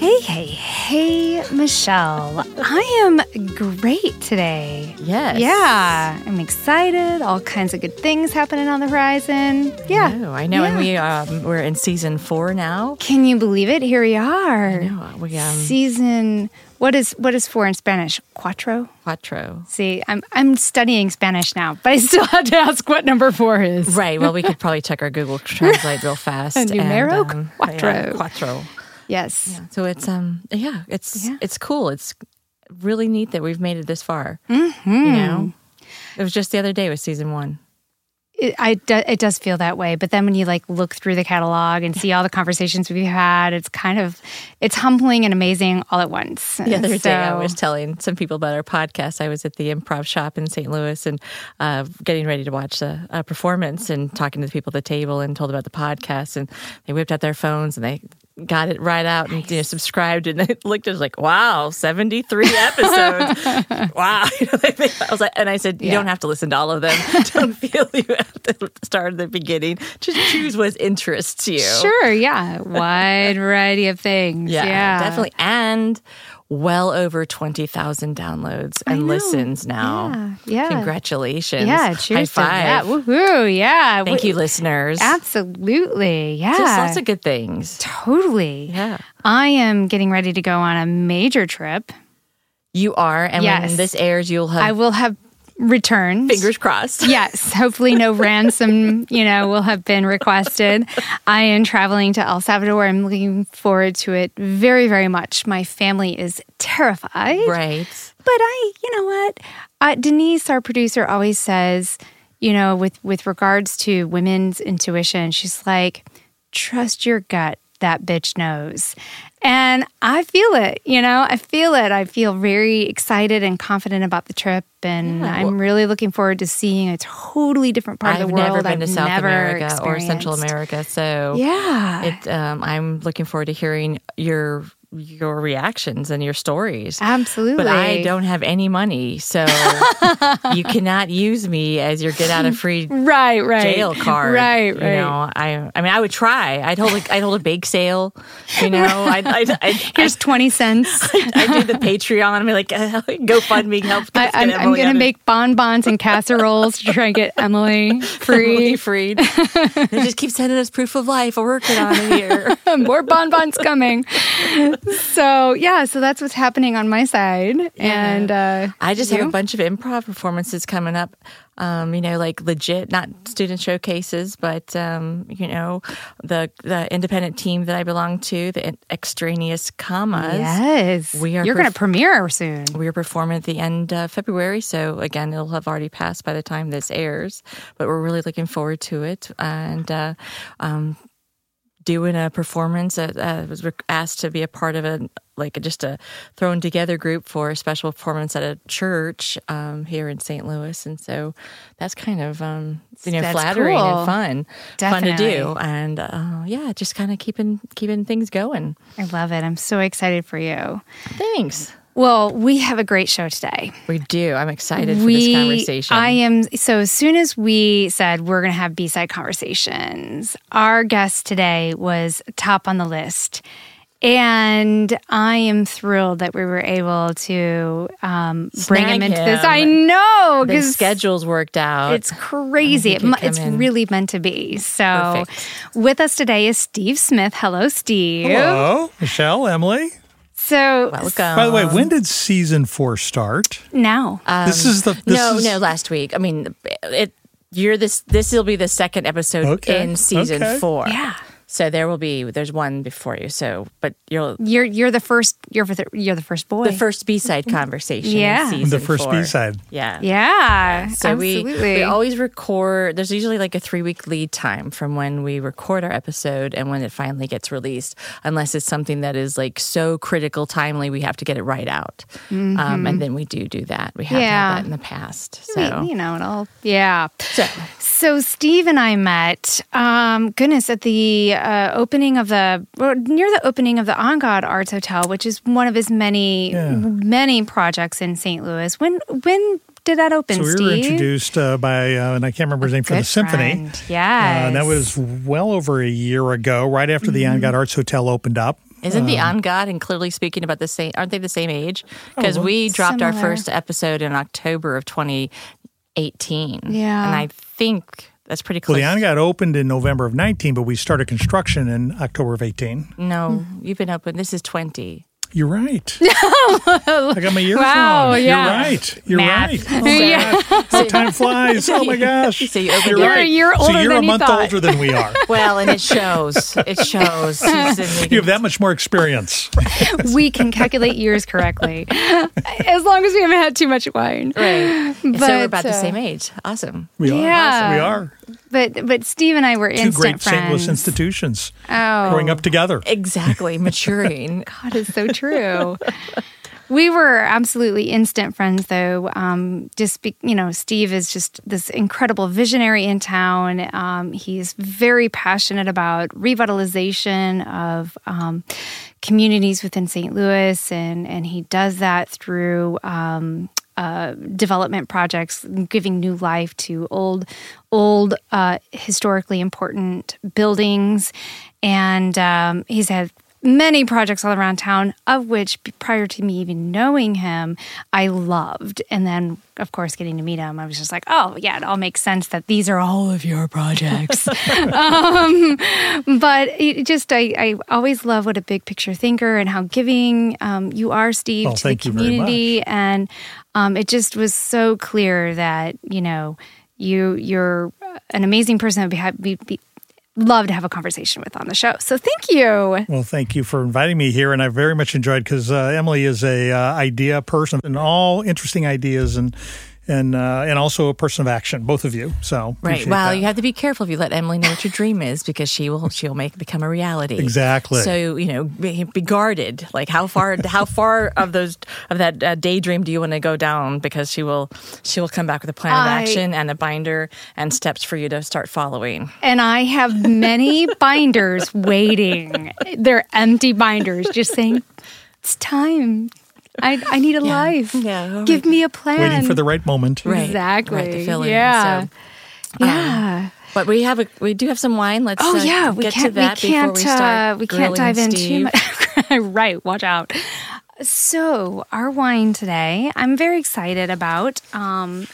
Hey, hey, hey, Michelle. I am great today. Yes. Yeah, I'm excited. All kinds of good things happening on the horizon. Yeah. I know. I know. Yeah. And we um, we're in season four now. Can you believe it? Here we are. know, we, um, Season. What is what is four in Spanish? Cuatro. Cuatro. See, I'm I'm studying Spanish now, but I still had to ask what number four is. Right. Well, we could probably check our Google Translate real fast. Numero and, um, quattro. yeah, quattro. Yes. So it's um yeah it's Yeah. it's cool. It's really neat that we've made it this far. Mm-hmm. You know, it was just the other day with season one. It, I do, it does feel that way, but then when you like look through the catalog and see all the conversations we've had, it's kind of it's humbling and amazing all at once. The other day, I was telling some people about our podcast. I was at the Improv Shop in St. Louis and uh, getting ready to watch a, a performance and talking to the people at the table and told about the podcast. And they whipped out their phones and they got it right out and you know, subscribed. And they looked at it like, wow, 73 episodes. wow. You know, they- they- I was like, and I said, you Yeah. don't have to listen to all of them. don't feel you have to start at the beginning. Just choose what interests you. Sure, yeah, wide variety of things. Yeah, Yeah, definitely. And well over 20,000 downloads and listens now. Yeah, yeah. Congratulations. Yeah, cheers High to that. five. Woohoo! Yeah, Thank Wh- you, listeners. Absolutely, yeah, Just lots of good things. totally. Yeah. I am getting ready to go on a major trip. You are. And when this airs, you'll have I will have returned. fingers crossed. Yes, hopefully no ransom, you know, will have been requested. I am traveling to El Salvador. I'm looking forward to it very, very much. My family is terrified. Right. But I, you know what? Uh, Denise, our producer, always says, you know, with with regards to women's intuition, she's like, trust your gut. That bitch knows. And I feel it, you know, I feel it. I feel very excited and confident about the trip. And Yeah, I'm really looking forward to seeing a totally different part I've of the world. I've never been to I've South America or Central. America. So Yeah. it, um, I'm looking forward to hearing your your reactions and your stories. Absolutely. But I don't have any money, so you cannot use me as your get out of free Right, right. jail card. Right, right. You know, I I mean, I would try. I'd hold a, I'd hold a bake sale. You know, I'd I'd, I'd, Here's 20 cents. I'd do the Patreon. I mean, like uh, GoFundMe help. I, I'm, I'm going to make bonbons and casseroles to try and get Emily Emily free. freed. they just keep sending us proof of life. We're working on it here. More bonbons coming. So, yeah, so that's what's happening on my side. And uh, I just have a bunch of improv performances coming up. Um, you know, like legit, not student showcases, but um, you know, the the independent team that I belong to, the extraneous commas. Yes. We are You're going to premiere soon. We are performing at the end of February, so again, it'll have already passed by the time this airs. But we're really looking forward to it, and uh, um, doing a performance. Uh, uh, was asked to be a part of a like just a thrown together group for a special performance at a church um, here in St. Louis, and so that's kind of um, you know That's flattering cool. and fun, fun to do, and uh, yeah, just kind of keeping keeping things going. I love it. I'm so excited for you. Thanks. Well, we have a great show today. We do. I'm excited for we, this conversation. I am. So, as soon as we said we're going to have B side conversations, our guest today was top on the list. And I am thrilled that we were able to um, bring him Snag into this. I know the because schedules worked out. it's crazy. It, could mu- come it's in. really meant to be. So, Perfect. with us today is Steve Smith. Hello, Steve. Hello, Michelle, Emily. So, Welcome. By the way, when did season four start? now, this is the this no, is, no, last week. I mean, it. You're this. This will be the second episode Okay, in season okay. four. yeah. So there will be there's one before you. So, but you'll You're you're the first. You're the, you're the first boy. the first B side conversation. Yeah. in The first. B-side. Yeah. Yeah, So we, absolutely. we always record. There's usually like a three week lead time from when we record our episode and when it finally gets released, unless it's something that is like so critical, timely, we have to get it right out. Um, and then we do do that. We have Mm-hmm. Yeah. had that in the past. We- So, you know, it all. Yeah. so So Steve and I met, um, goodness, at the uh, opening of the well, near the opening of the Angad Arts Hotel, which is one of his many Yeah. many projects in St. Louis. When when did that open, So we Steve? were introduced uh, by, uh, and I can't remember his name, for the symphony. friend. Uh, and that was well over a year ago, right after the Mm-hmm. Angad Arts Hotel opened up. isn't the Um, Angad and Clitorally Speaking about the same? Aren't they the same age? Oh, Because we dropped our first episode in October of 2018. Yeah. and I think that's pretty Well, the God opened in November of 19, but we started construction in October of 18. no, you've been open. This is 20. You're right. I got my years Wow, wrong. yeah. You're right. You're Math. right. Oh, my gosh. How time flies. Oh my gosh. So you opened You're your- right. You're so you're than a you month thought. older than we are. Well, and it shows. It shows. You have that much more experience. we can calculate years correctly, as long as we haven't had too much wine. Right. so we're But, about the uh, same age. Awesome. We are. Yeah. We are. But but Steve and I were Two instant great St. Louis institutions oh, growing up together. Exactly. Maturing. God is so true. we were absolutely instant friends, though. Um, just be, you know, Steve is just this incredible visionary in town. Um, he's very passionate about revitalization of um, communities within St. Louis, and and he does that through. Uh, development projects, giving new life to old, old, uh, historically important buildings, and um, he's had many projects all around town, of which prior to me even knowing him, I loved. And then, of course, getting to meet him, I was just like, oh, yeah, it all makes sense that these are all of your projects. um, but it just, I, I always love what a big picture thinker and how giving um, you are, Steve, to the thank you very community. And um, it just was so clear that, you know, you you're an amazing person that would be, be, be love to have a conversation with on the show. So thank you. Well, thank you for inviting me here, and I very much enjoyed because uh, Emily is a uh, idea person and all interesting ideas and and uh, and also a person of action, both of you. So Right. Well, that. you have to be careful if you let Emily know what your dream is because she will she'll make it become a reality. Exactly. So you know, be, be guarded. Like how far how far of those of that uh, daydream do you want to go down? Because she will she will come back with a plan of action and a binder and steps for you to start following. And I have many binders waiting. They're empty binders, just saying, it's time. I, I need a life. Yeah, all Give me a plan. waiting for the right moment. Right. Exactly. Right, to fill in. Yeah. So, yeah. but we have a we do have some wine. Let's Oh uh, yeah, we get can't. to that we can't. before we start. uh, we can't grilling dive in too much. right. Watch out. So our wine today, I'm very excited about um,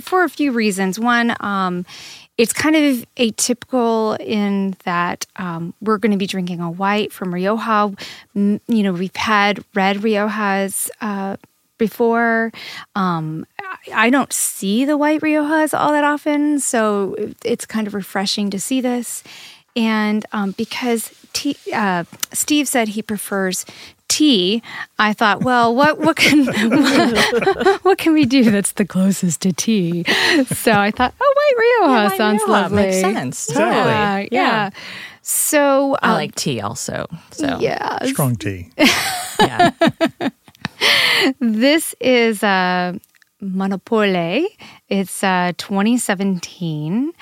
for a few reasons. One, um, it's kind of atypical in that um, we're going to be drinking a white from Rioja. You know, we've had red Riojas. Uh, before. Um, I don't see the white Riojas all that often, so it's kind of refreshing to see this. And um, because tea, uh, Steve said he prefers tea, I thought, well, what what can what can we do that's the closest to tea? So I thought, oh, white Rioja white sounds Rioja lovely. makes sense. Yeah, Totally. yeah. Yeah. So I um, like tea also. So yeah, Strong tea. yeah. This is uh, Monopole. It's uh, 2017.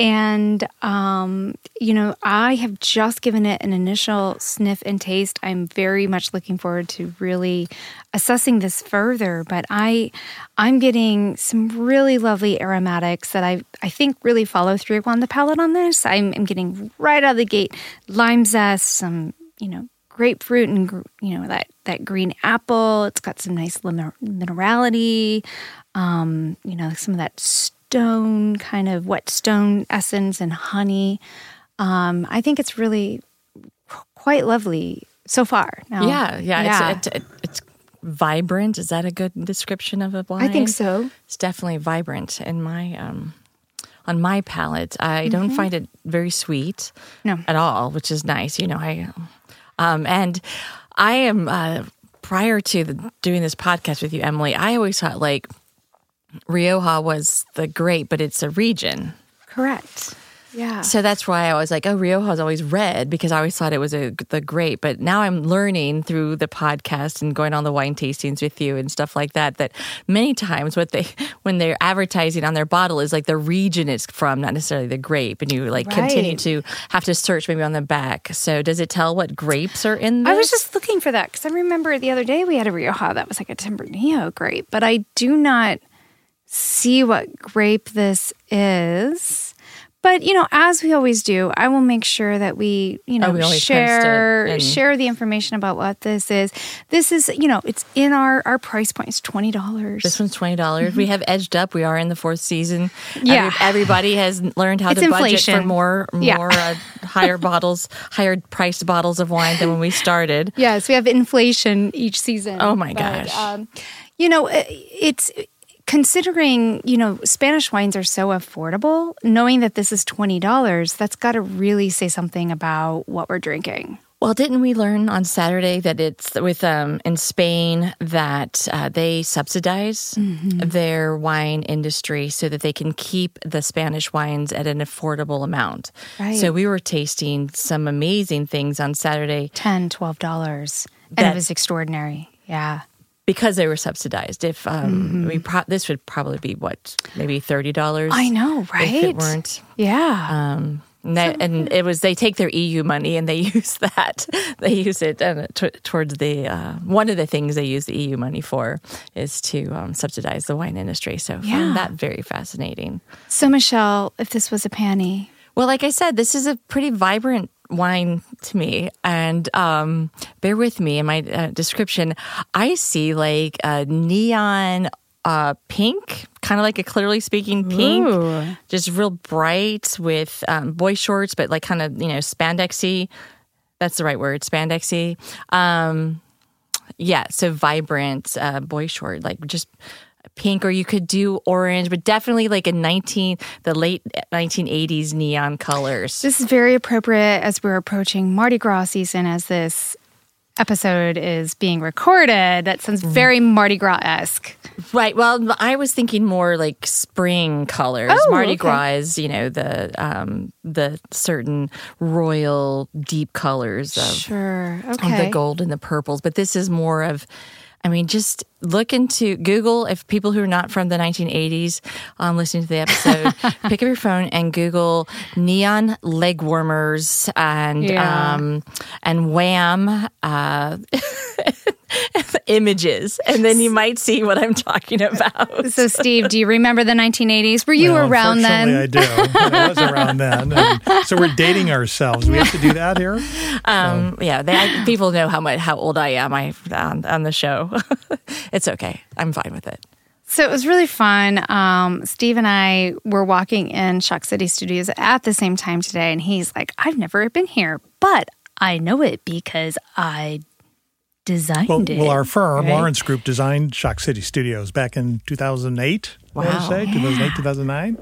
And, um, you know, I have just given it an initial sniff and taste. I'm very much looking forward to really assessing this further. But I, I'm getting some really lovely aromatics that I, I think really follow through on the palate on this. I'm, I'm getting right out of the gate lime zest, some, you know, grapefruit and you know that that green apple. It's got some nice minerality. Um, you know, some of that stone kind of wet stone essence and honey. Um, I think it's really quite lovely so far. Now, Yeah, yeah, It's, it's it's vibrant. Is that a good description of a wine? I think so. It's definitely vibrant in my um on my palate. I don't find it very sweet No. at all, which is nice. You know, I um, and I am uh, prior to the, doing this podcast with you, Emily. I always thought like Rioja was the grape, but it's a region. Correct. Yeah. So that's why I was like, oh, Rioja is always red because I always thought it was a, the grape. But now I'm learning through the podcast and going on the wine tastings with you and stuff like that. That many times what they when they're advertising on their bottle is like the region it's from, not necessarily the grape. And you like continue to have to search maybe on the back. So does it tell what grapes are in this? I was just looking for that because I remember the other day we had a Rioja that was like a Tempranillo grape, but I do not see what grape this is. But you know, as we always do, I will make sure that we, you know, Oh, we always post it share and- share the information about what this is. This is, you know, it's in our our price point. It's twenty dollars. This one's twenty dollars. We have edged up. We are in the fourth season. Mm-hmm. Yeah. Every- everybody has learned how It's to budget for inflation. more, Yeah. more uh, higher bottles, higher priced bottles of wine than when we started. Yes, we have inflation each season. Oh my But, gosh. Um, you know, it's considering, you know, Spanish wines are so affordable, knowing that this is $20, that's got to really say something about what we're drinking. Well, didn't we learn on Saturday that it's with um, in Spain that uh, they subsidize Mm-hmm. their wine industry so that they can keep the Spanish wines at an affordable amount. Right. So we were tasting some amazing things on Saturday 10 $12. And it was extraordinary. Yeah. Because they were subsidized. If um, we pro- this would probably be what maybe thirty dollars. Mm-hmm. I know, right? If it weren't. Yeah. Um, and, that, and it was they take their EU money and they use that they use it uh, t- towards the uh, one of the things they use the EU money for is to um, subsidize the wine industry. So Yeah. found that very fascinating. so, Michelle, if this was a panny, Well, like I said, this is a pretty vibrant wine to me. And um, bear with me in my uh, description. I see like a neon uh, pink, kind of like a Clitorally Speaking pink, Ooh. just real bright with um, boy shorts, but like kind of, you know, spandexy. That's the right word, spandexy. Um, yeah, so vibrant uh, boy short, like just pink, or you could do orange, but definitely like a 19, the late 1980s neon colors. this is very appropriate as we're approaching Mardi Gras season as this episode is being recorded. That sounds Mm-hmm. very Mardi Gras esque. Right. Well, I was thinking more like spring colors. Oh, Mardi okay. Gras is, you know, the um, the certain royal deep colors of Sure. of Okay. the gold and the purples, but this is more of, I mean, just look into Google. If people who are not from the 1980s um, listening to the episode, pick up your phone and Google neon leg warmers and Yeah. um, and wham. Uh, images and then you might see what i'm talking about So, Steve, do you remember the 1980s? Were you Well, around then? unfortunately, I do. I was around then. And so we're dating ourselves. We have to do that here. um yeah they, I, people know how much how old i am i on, on the show it's okay i'm fine with it So it was really fun. Um, Steve and I were walking in Shock City Studios at the same time today, and he's like, "I've never been here, but I know it because I designed Well, it." well, our firm, right? Lawrence Group, designed Shock City Studios back in 2008. I want to Wow. say 2008, 2009.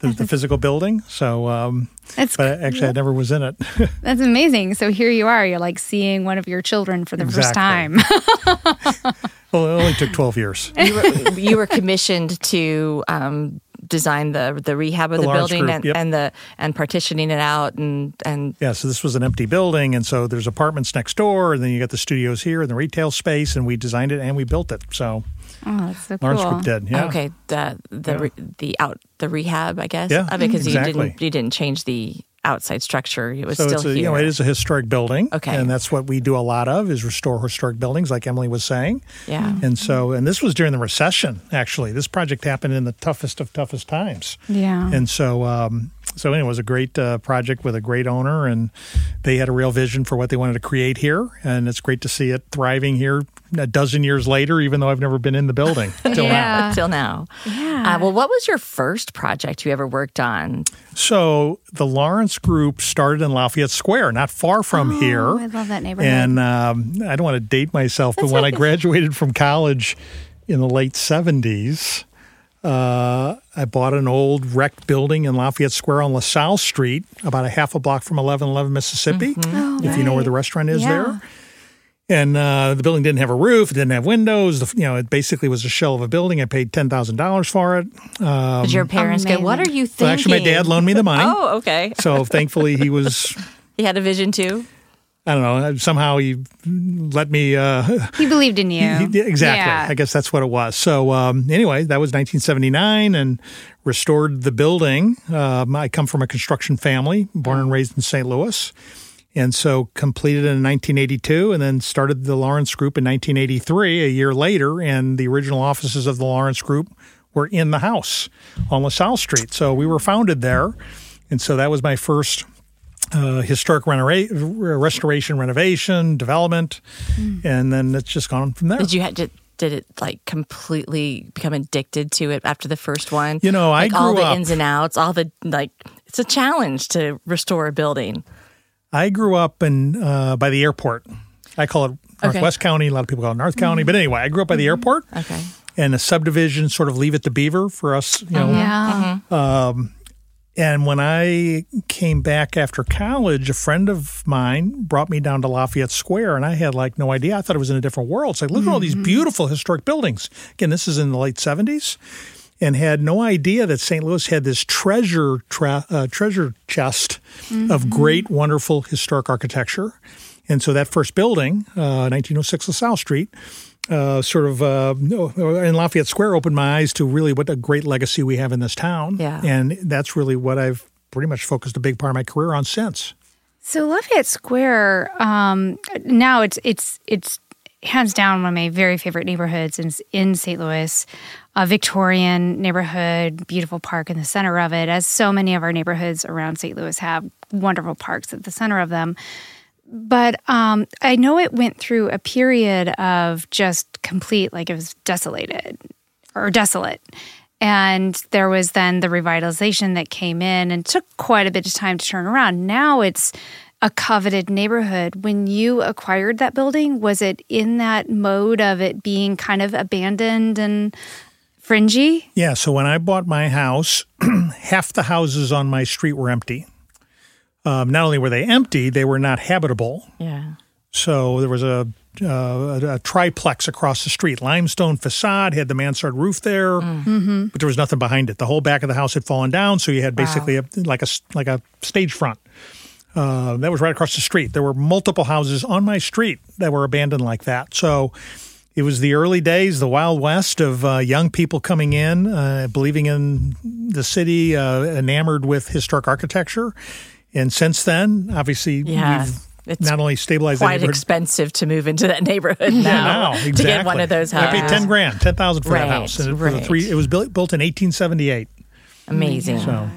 The, the physical building. So, um, That's but actually, I never was in it. that's amazing. So here you are. You're like seeing one of your children for the first time. Exactly. well, it only took 12 years. you were, you were commissioned to um, design the the rehab of The the, building Group, and, yep. and the and partitioning it out and and Yeah, so this was an empty building, and so there's apartments next door, and then you got the studios here and the retail space, and we designed it and we built it. So oh, that's so Lawrence cool. Group did, yeah. okay the the Yeah. re, the out the rehab I guess Yeah, of it because you didn't you didn't change the outside structure it was So still it's a, here you know it is a historic building, Okay. and that's what we do a lot of is restore historic buildings, like Emily was saying. yeah And so, and this was during the recession. Actually, this project happened in the toughest of toughest times. Yeah. And so, um, so anyway, it was a great uh, project with a great owner, and they had a real vision for what they wanted to create here. And it's great to see it thriving here a dozen years later, even though I've never been in the building till now. Till now Yeah. uh, well what was your first project you ever worked on So the Lawrence Group started in Lafayette Square, not far from Oh, here. I love that neighborhood. And um, I don't want to date myself, but when I graduated from college in the late 70s, Uh, I bought an old wrecked building in Lafayette Square on LaSalle Street, about a half a block from 1111 Mississippi, Oh, if you know where the restaurant is Yeah. there. And uh, the building didn't have a roof, it didn't have windows. The, you know, it basically was a shell of a building. I paid ten thousand dollars for it. Did your parents go, What are you thinking? Well, actually, my dad loaned me the money. Oh, okay. So thankfully, he was. He had a vision too. I don't know. Somehow he let me. Uh, He believed in you. He- exactly. Yeah. I guess that's what it was. So um, anyway, that was 1979, and restored the building. Um, I come from a construction family, born and raised in St. Louis, and so completed in 1982, and then started the Lawrence Group in 1983. A year later, and the original offices of the Lawrence Group were in the house on LaSalle Street. So we were founded there, and so that was my first uh, historic renora- restoration, renovation, development, hmm. and then it's just gone from there. Did you have to? Did it like completely become addicted to it after the first one? You know, I like all the up- ins and outs, all the like. It's a challenge to restore a building. I grew up in uh, by the airport. I call it Northwest County. A lot of people call it North County, mm-hmm. but anyway, I grew up by the mm-hmm. airport Okay. and a subdivision, sort of Leave It to Beaver for us, you uh-huh. know. yeah. Mm-hmm. Um, And when I came back after college, a friend of mine brought me down to Lafayette Square, and I had like no idea. I thought it was in a different world. It's like, look at all these beautiful historic buildings. Again, this is in the late 70s, and had no idea that St. Louis had this treasure tra- uh, treasure chest of great, wonderful historic architecture. And so that first building, uh, 1906 LaSalle Street, uh, sort of uh, in Lafayette Square opened my eyes to really what a great legacy we have in this town. Yeah. And that's really what I've pretty much focused a big part of my career on since. So Lafayette Square, um, now it's it's it's hands down one of my very favorite neighborhoods in in St. Louis. A Victorian neighborhood, beautiful park in the center of it, as so many of our neighborhoods around St. Louis have wonderful parks at the center of them. But um, I know it went through a period of just complete, like it was desolated or desolate. And there was then the revitalization that came in and took quite a bit of time to turn around. Now it's a coveted neighborhood. When you acquired that building, was it in that mode of it being kind of abandoned and fringy? Yeah. So when I bought my house, half the houses on my street were empty. Um, not only were they empty, they were not habitable. Yeah. So there was a, uh, a, a triplex across the street, limestone facade, had the mansard roof there, but there was nothing behind it. The whole back of the house had fallen down, so you had basically a, like a like a stage front. Uh, that was right across the street. There were multiple houses on my street that were abandoned like that. So it was the early days, the Wild West of uh, young people coming in, uh, believing in the city, uh, enamored with historic architecture. And since then, obviously, Yeah. we've It's not only stabilized the quite expensive to move into that neighborhood now, yeah, now exactly. to get one of those houses. I houses. paid ten grand, ten thousand for Right, that house, and it, was a right. three. It was built, built in eighteen seventy eight. Amazing. So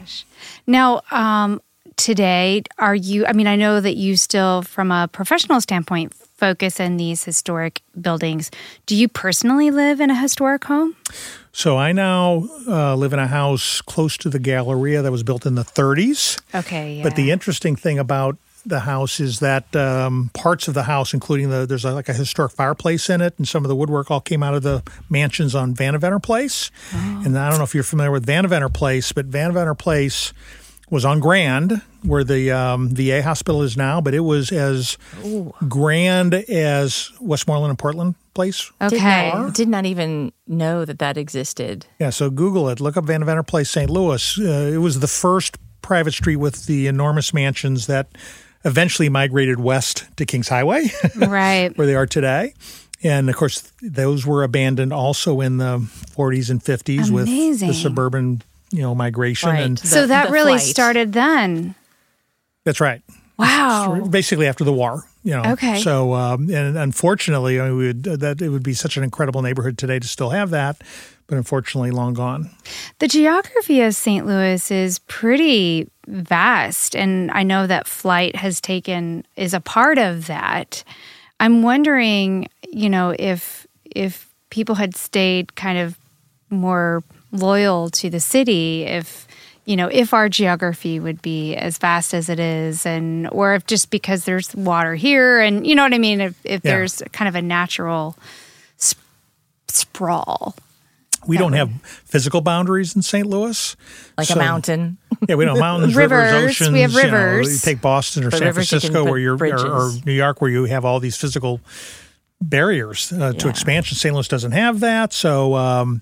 Now, um, today, are you? I mean, I know that you still, from a professional standpoint, focus in these historic buildings. Do you personally live in a historic home? So I now uh, live in a house close to the Galleria that was built in the 30s. Okay, yeah. But the interesting thing about the house is that um, parts of the house, including the there's a, like a historic fireplace in it, and some of the woodwork all came out of the mansions on Vandeventer Place. And I don't know if you're familiar with Vandeventer Place, but Vandeventer Place was on Grand, where the um, VA hospital is now, but it was as grand as Westmoreland and Portland Place. Did okay. not, did not even know that that existed. Yeah, so Google it. Look up Vandeventer Place, St. Louis. Uh, it was the first private street with the enormous mansions that eventually migrated west to Kings Highway, right. where they are today. And of course, those were abandoned also in the 40s and 50s with the suburban, you know, migration. Right. And so that really flight. started then. that's right. Wow. Basically after the war, you know. Okay. So, um, and unfortunately, I mean, we would, that it would be such an incredible neighborhood today to still have that, but unfortunately, long gone. The geography of St. Louis is pretty vast, and I know that flight has taken is a part of that. I'm wondering, you know, if if people had stayed kind of more loyal to the city, if you know, if our geography would be as vast as it is, and or if just because there's water here, and you know what I mean, if if Yeah. there's kind of a natural sp- sprawl. We don't have physical boundaries in St. Louis. like So- a mountain. Yeah, we don't have mountains, Rivers. rivers, oceans. We have you know, rivers. you take Boston or But San rivers you Francisco, where you're, or, or. New York, where you have all these physical barriers uh, to Yeah. expansion. St. Louis doesn't have that, so um,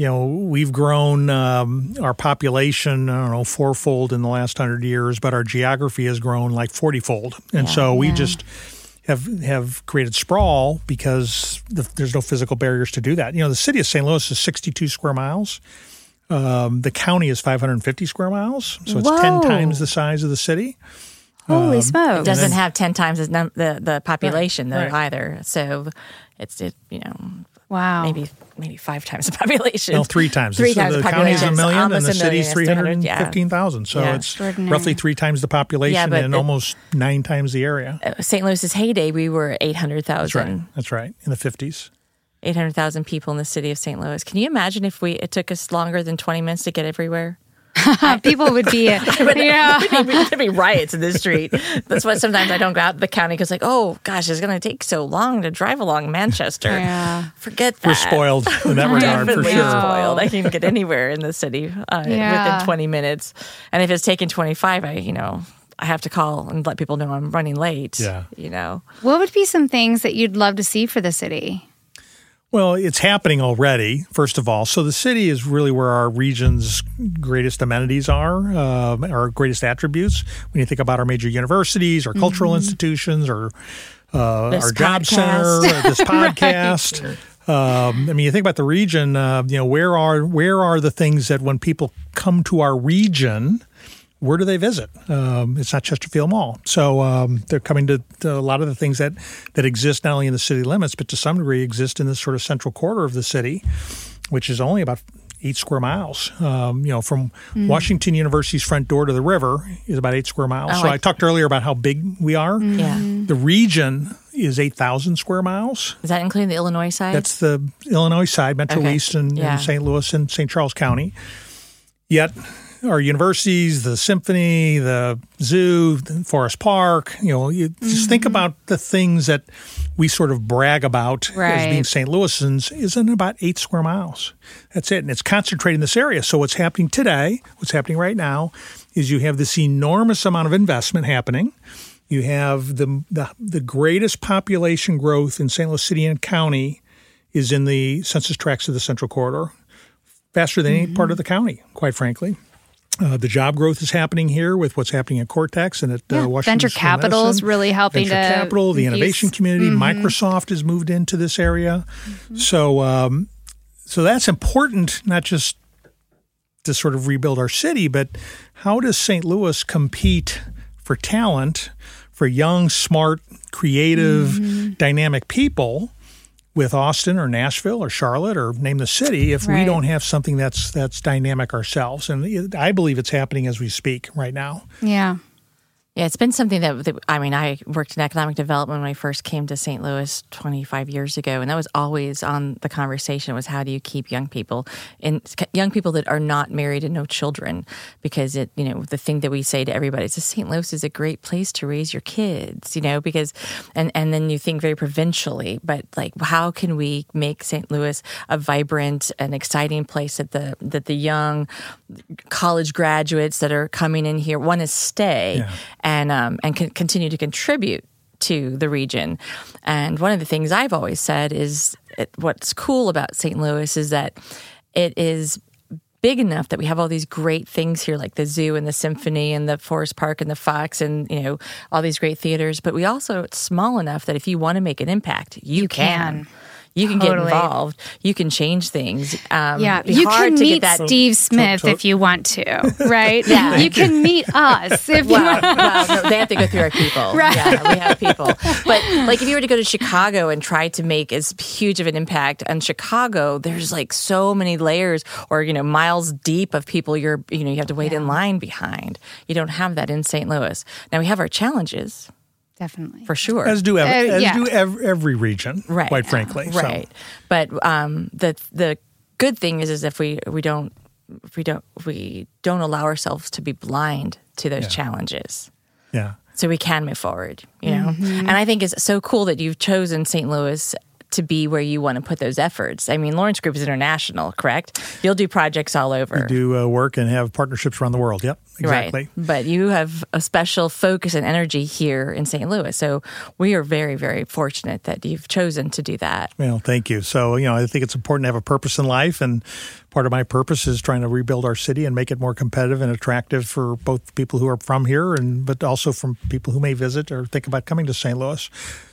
you know we've grown um, our population. I don't know fourfold in the last hundred years, but our geography has grown like forty-fold, and Yeah. so we Yeah. just have have created sprawl because the, there's no physical barriers to do that. You know, the city of St. Louis is 62 square miles. Um, the county is 550 square miles, so it's 10 times the size of the city. Holy Um, smokes! doesn't have 10 times the, num- the, the population though right. either so it's it, you know wow. maybe maybe five times the population Well, three times. Three So times the the county is a population. million, and the a million. city's It's three 300, hundred yeah. So Yeah. it's roughly three times the population Yeah, and it- almost nine times the area. Uh, st louis's heyday we were 800,000. That's right. 800000 That's right. In the fifties. 800000 people in the city of st louis can you imagine if we it took us longer than 20 minutes to get everywhere People would be, you know, There'd be riots in the street. That's why sometimes I don't go out to the county because, like, oh gosh, it's going to take so long to drive along Manchester. Yeah. Forget that. We're spoiled in that regard for Definitely sure. spoiled. I can get anywhere in the city uh, Yeah. within 20 minutes, and if it's taking 25, I you know I have to call and let people know I'm running late. Yeah. you know. what would be some things that you'd love to see for the city? Well, it's happening already, first of all. So the city is really where our region's greatest amenities are, um, our greatest attributes. When you think about our major universities, our cultural institutions, or uh, our job podcast. center, this podcast. Um, I mean, you think about the region. Uh, you know, where are where are the things that when people come to our region, where do they visit? Um, it's not Chesterfield Mall, so um, they're coming to, to a lot of the things that that exist not only in the city limits, but to some degree exist in this sort of central quarter of the city, which is only about eight square miles. Um, you know, from Washington University's front door to the river is about eight square miles. Oh, so I- I talked earlier about how big we are. Yeah, The region is eight thousand square miles. is that including the Illinois side? That's the Illinois side, Metro Okay. East, and, Yeah. and St. Louis and St. Charles County. Yet, our universities, the symphony, the zoo, the Forest Park, you know, you just think mm-hmm. about the things that we sort of brag about as being St. Louisans is in about eight square miles. That's it. And it's concentrated in this area. So, what's happening today, what's happening right now, is you have this enormous amount of investment happening. You have the, the, the greatest population growth in St. Louis City and County is in the census tracts of the Central Corridor, faster than any part mm-hmm. of the county, quite frankly. Uh, the job growth is happening here with what's happening at Cortex and at Yeah, uh, Washington venture capital is really helping venture to capital, the innovation community, Mm-hmm. Microsoft has moved into this area. So, um, so that's important, not just to sort of rebuild our city, but how does St. Louis compete for talent, for young, smart, creative, Mm-hmm. dynamic people? With Austin or Nashville or Charlotte or name the city, if we don't have something that's that's dynamic ourselves, and I believe it's happening as we speak right now. Yeah. Yeah, it's been something that, that I mean, I worked in economic development when I first came to St. Louis 25 years ago, and that was always on the conversation was how do you keep young people and young people that are not married and no children because it, you know, the thing that we say to everybody is St. Louis is a great place to raise your kids, you know, because and and then you think very provincially, but like how can we make St. Louis a vibrant and exciting place that the that the young college graduates that are coming in here want to stay Yeah. And um, and can continue to contribute to the region. And one of the things I've always said is it, what's cool about St. Louis is that it is big enough that we have all these great things here like the zoo and the symphony and the forest park and the fox and you know all these great theaters but we also it's small enough that if you want to make an impact you, can. You can get involved you can change things um, Yeah, you hard can to meet get that Steve Smith to- if you want to, right? Yeah. you can meet us if you want. wow, no, they have to go through our people. Right. Yeah, we have people. But like if you were to go to Chicago and try to make as huge of an impact in Chicago, there's like so many layers or, you know, miles deep of people you're you know, you have to wait in line behind. You don't have that in St. Louis. Now we have our challenges Definitely. for sure. As do every, Uh, as yeah. do every, every region, right. quite frankly. So- Right. But um the the good thing is is if we we don't if we don't we don't allow ourselves to be blind to those challenges. yeah. so we can move forward you know and i think it's so cool that you've chosen st louis to be where you want to put those efforts. I mean, Lawrence Group is international, correct? You'll do projects all over. You do uh, work and have partnerships around the world. Yep, exactly. Right. But you have a special focus and energy here in St. Louis. So we are very, very fortunate that you've chosen to do that. Well, thank you. So, you know, I think it's important to have a purpose in life. And part of my purpose is trying to rebuild our city and make it more competitive and attractive for both people who are from here and but also from people who may visit or think about coming to St. Louis.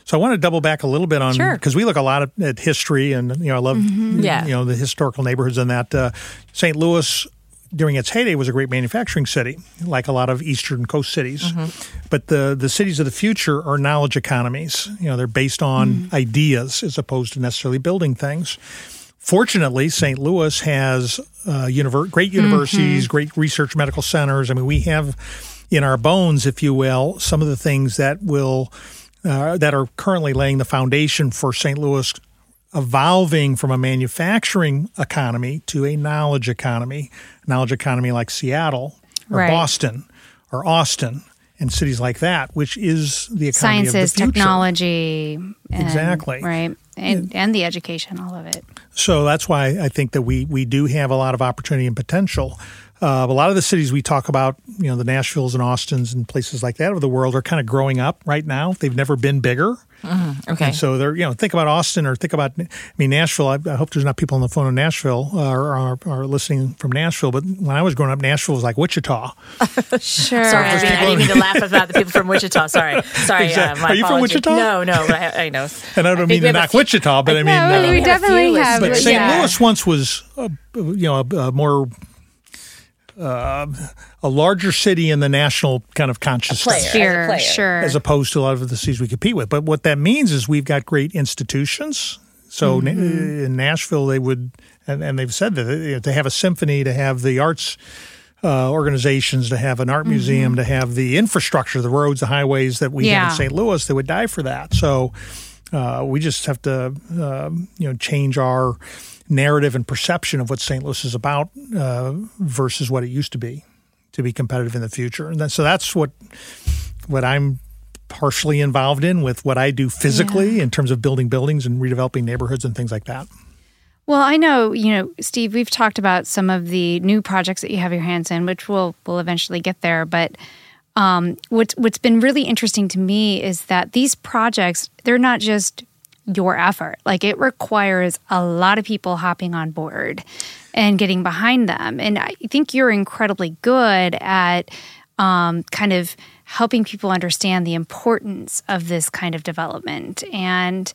So I want to double back a little bit on Sure. because we look a lot at, at history and you know I love mm-hmm. Yeah. you know the historical neighborhoods and that uh, St. Louis during its heyday was a great manufacturing city like a lot of eastern coast cities mm-hmm. but the the cities of the future are knowledge economies you know they're based on mm-hmm. ideas as opposed to necessarily building things fortunately, St. Louis has uh, univer- great universities, great research medical centers. I mean, we have in our bones, if you will, some of the things that will uh, that are currently laying the foundation for St. Louis evolving from a manufacturing economy to a knowledge economy, knowledge economy like Seattle or Right. Boston or Austin and cities like that, which is the economy Sciences, of the future. technology, and- Exactly. right, and and the education, all of it. So that's why I think that we we do have a lot of opportunity and potential. Uh, a lot of the cities we talk about, you know, the Nashvilles and Austins and places like that of the world are kind of growing up right now. They've never been bigger. Okay. And so they're, you know, think about Austin or think about, I mean, Nashville. I, I hope there's not people on the phone in Nashville uh, or are, are listening from Nashville. But when I was growing up, Nashville was like Wichita. Sure. Sorry, I didn't, I didn't mean to laugh about the people from Wichita. Sorry, sorry. Exactly. Uh, my Are you from. Wichita? No, no. But I, I know. And I don't think mean we to knock few- Wichita, but I mean, no, uh, we we have a definitely few have. But. St. yeah. Louis once was, uh, you know, a, a more uh, a larger city in the national kind of consciousness. player. as Sure, player. sure. as opposed to a lot of the cities we compete with. But what that means is we've got great institutions. So na- in Nashville, they would, and, and they've said that you know, to have a symphony, to have the arts uh, organizations, to have an art museum, to have the infrastructure, the roads, the highways that we have in St. Louis, they would die for that. So uh, we just have to, um, you know, change our narrative and perception of what St. Louis is about uh, versus what it used to be to be competitive in the future. And then, so that's what what I'm partially involved in with what I do physically in terms of building buildings and redeveloping neighborhoods and things like that. Well, I know, you know, Steve, we've talked about some of the new projects that you have your hands in, which we'll we'll eventually get there. But um, what's what's been really interesting to me is that these projects, they're not just your effort. Like it requires a lot of people hopping on board and getting behind them. And I think you're incredibly good at um, kind of helping people understand the importance of this kind of development. And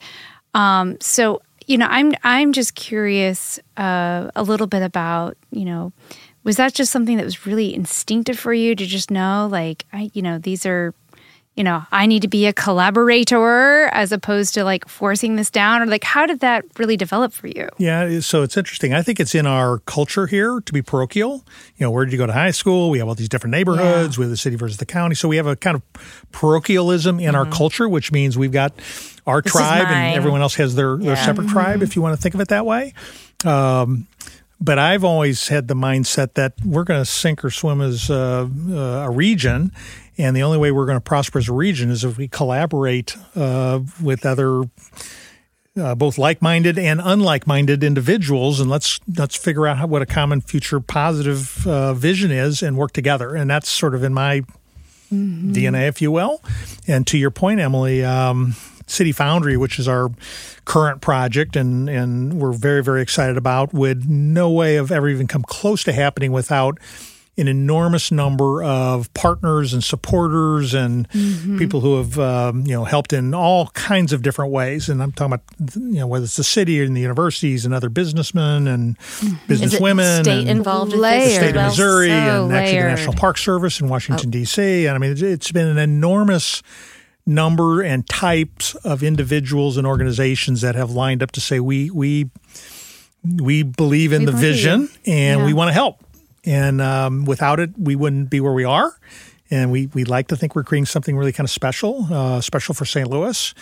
um, so, you know, I'm I'm just curious uh, a little bit about, you know, was that just something that was really instinctive for you to just know, like, I, you know, these are, you know, I need to be a collaborator as opposed to like forcing this down, or like, how did that really develop for you? Yeah, so it's interesting. I think it's in our culture here to be parochial. You know, where did you go to high school? We have all these different neighborhoods. We have the city versus the county. So we have a kind of parochialism in our culture, which means we've got our is tribe and everyone else has their, their Yeah. separate tribe, if you want to think of it that way. Um, but I've always had the mindset that we're going to sink or swim as uh, uh, a region, and the only way we're going to prosper as a region is if we collaborate uh, with other, uh, both like-minded and unlike-minded individuals, and let's let's figure out how, what a common future positive uh, vision is, and work together. And that's sort of in my DNA, if you will. And to your point, Emily, um, City Foundry, which is our current project, and and we're very very excited about, would no way have ever even come close to happening without an enormous number of partners and supporters and people who have um, you know helped in all kinds of different ways. And I'm talking about you know whether it's the city and the universities and other businessmen and it businesswomen state and involved with the state of Well, Missouri so and actually the. National Park Service in Washington D.C. And I mean, it's been an enormous number and types of individuals and organizations that have lined up to say we we we believe in We the believe. vision and Yeah. we want to help. And um, without it, we wouldn't be where we are. And we, we like to think we're creating something really kind of special, uh, special for St. Louis.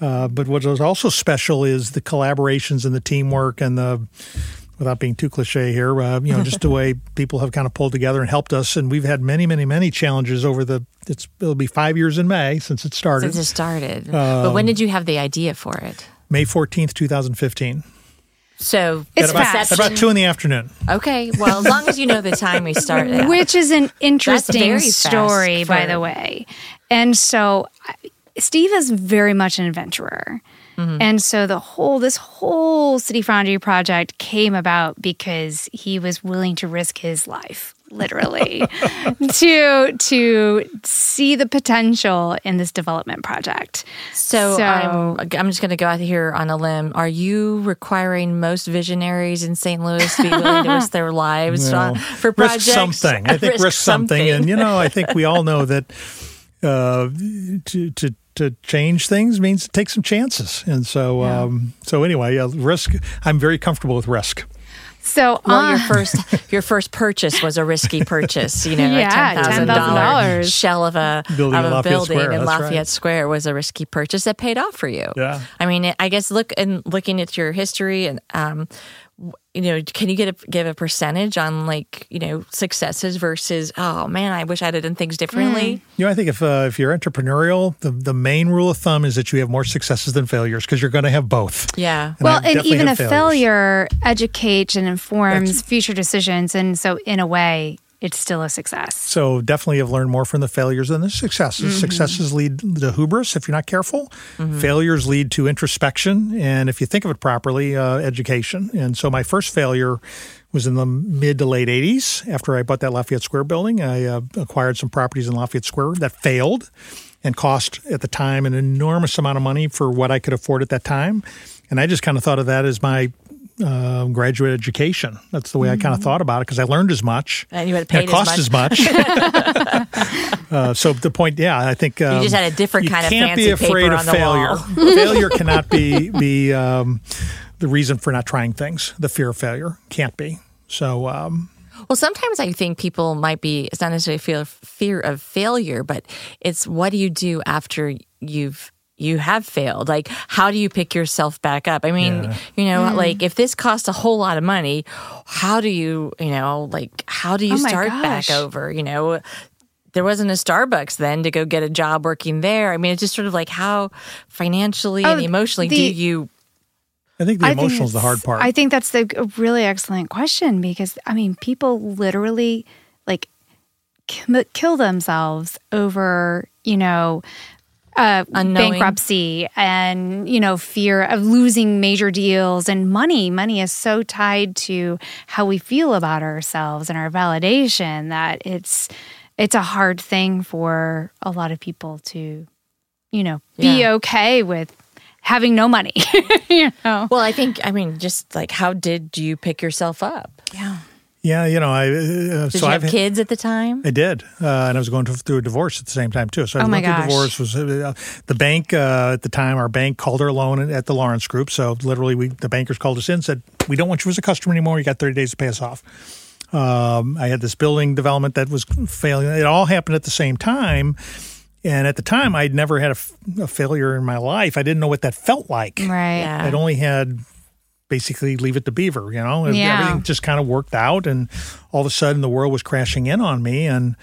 Uh, but what is also special is the collaborations and the teamwork and the, without being too cliche here, uh, you know, just the way people have kind of pulled together and helped us. And we've had many, many, many challenges over the. It's it'll be five years in May since it started. Since it started. Um, but when did you have the idea for it? May 14th, 2015. So It's at about, fast. at about two in the afternoon. Okay, well, as long as you know the time we start. at. Which is an interesting very fast story, by the way. And so Steve is very much an adventurer. Mm-hmm. And so the whole this whole City Foundry project came about because he was willing to risk his life, literally, to to see the potential in this development project. So, So- I'm, I'm just going to go out here on a limb. Are you requiring most visionaries in St. Louis to be willing to risk their lives No. for projects? risk something. I think risk, something. And you know, I think we all know that uh, to to to change things means to take some chances. And so um, so anyway, uh, risk. I'm very comfortable with risk. So Well, uh, your first your first purchase was a risky purchase. You know, Yeah, a ten thousand dollar shell of a Building of in a Lafayette building Square, in that's right. Square was a risky purchase that paid off for you. Yeah. I mean, I guess look and looking at your history and um, w- you know, can you get a, give a percentage on like you know successes versus oh man, I wish I'd have done things differently. You know, I think if uh, if you're entrepreneurial, the the main rule of thumb is that you have more successes than failures because you're going to have both. Yeah. And well, and even a failures. failure educates and informs future decisions. And so, in a way, it's still a success. So definitely have learned more from the failures than the successes. Successes lead to hubris if you're not careful. Failures lead to introspection, and if you think of it properly, uh, education. And so my first failure was in the mid to late 80s. After I bought that Lafayette Square building, I uh, acquired some properties in Lafayette Square that failed and cost at the time an enormous amount of money for what I could afford at that time. And I just kind of thought of that as my uh, graduate education. That's the way I kind of thought about it because I learned as much. And you had and paid it cost as as much. uh, so the point, yeah, I think um, just had a different kind of can't be fancy afraid of the failure. wall. failure cannot be be um, the reason for not trying things. The fear of failure can't be. So um, Well, sometimes I think people might be, it's not necessarily fear, fear of failure, but it's what do you do after you've you have failed like how do you pick yourself back up i mean Yeah. you know mm. like if this costs a whole lot of money how do you you know like how do you Oh my start back over you know there wasn't a starbucks then to go get a job working there i mean it's just sort of like how financially and Oh, emotionally do you I think the I think emotional is the hard part. I think that's the a really excellent question because I mean, people literally like kill themselves over you know. Uh, bankruptcy and you know fear of losing major deals and money. Money is so tied to how we feel about ourselves and our validation that it's it's a hard thing for a lot of people to you know be Yeah. okay with having no money you know? Well i think i mean just like how did you pick yourself up? Yeah yeah, you know, I uh, did so you I've have kids at the time I did, uh, and I was going through a divorce at the same time too. So I Oh was my going through a gosh. divorce. Was uh, the bank uh, at the time? Our bank called our loan at the Lawrence Group. So literally, we the bankers called us in, and said, "We don't want you as a customer anymore. You got thirty days to pay us off." Um, I had this building development that was failing. It all happened at the same time. And at the time, I'd never had a, f- a failure in my life. I didn't know what that felt like. right Yeah. I'd only had basically leave it to beaver, you know, Yeah. everything just kind of worked out. And all of a sudden the world was crashing in on me. And,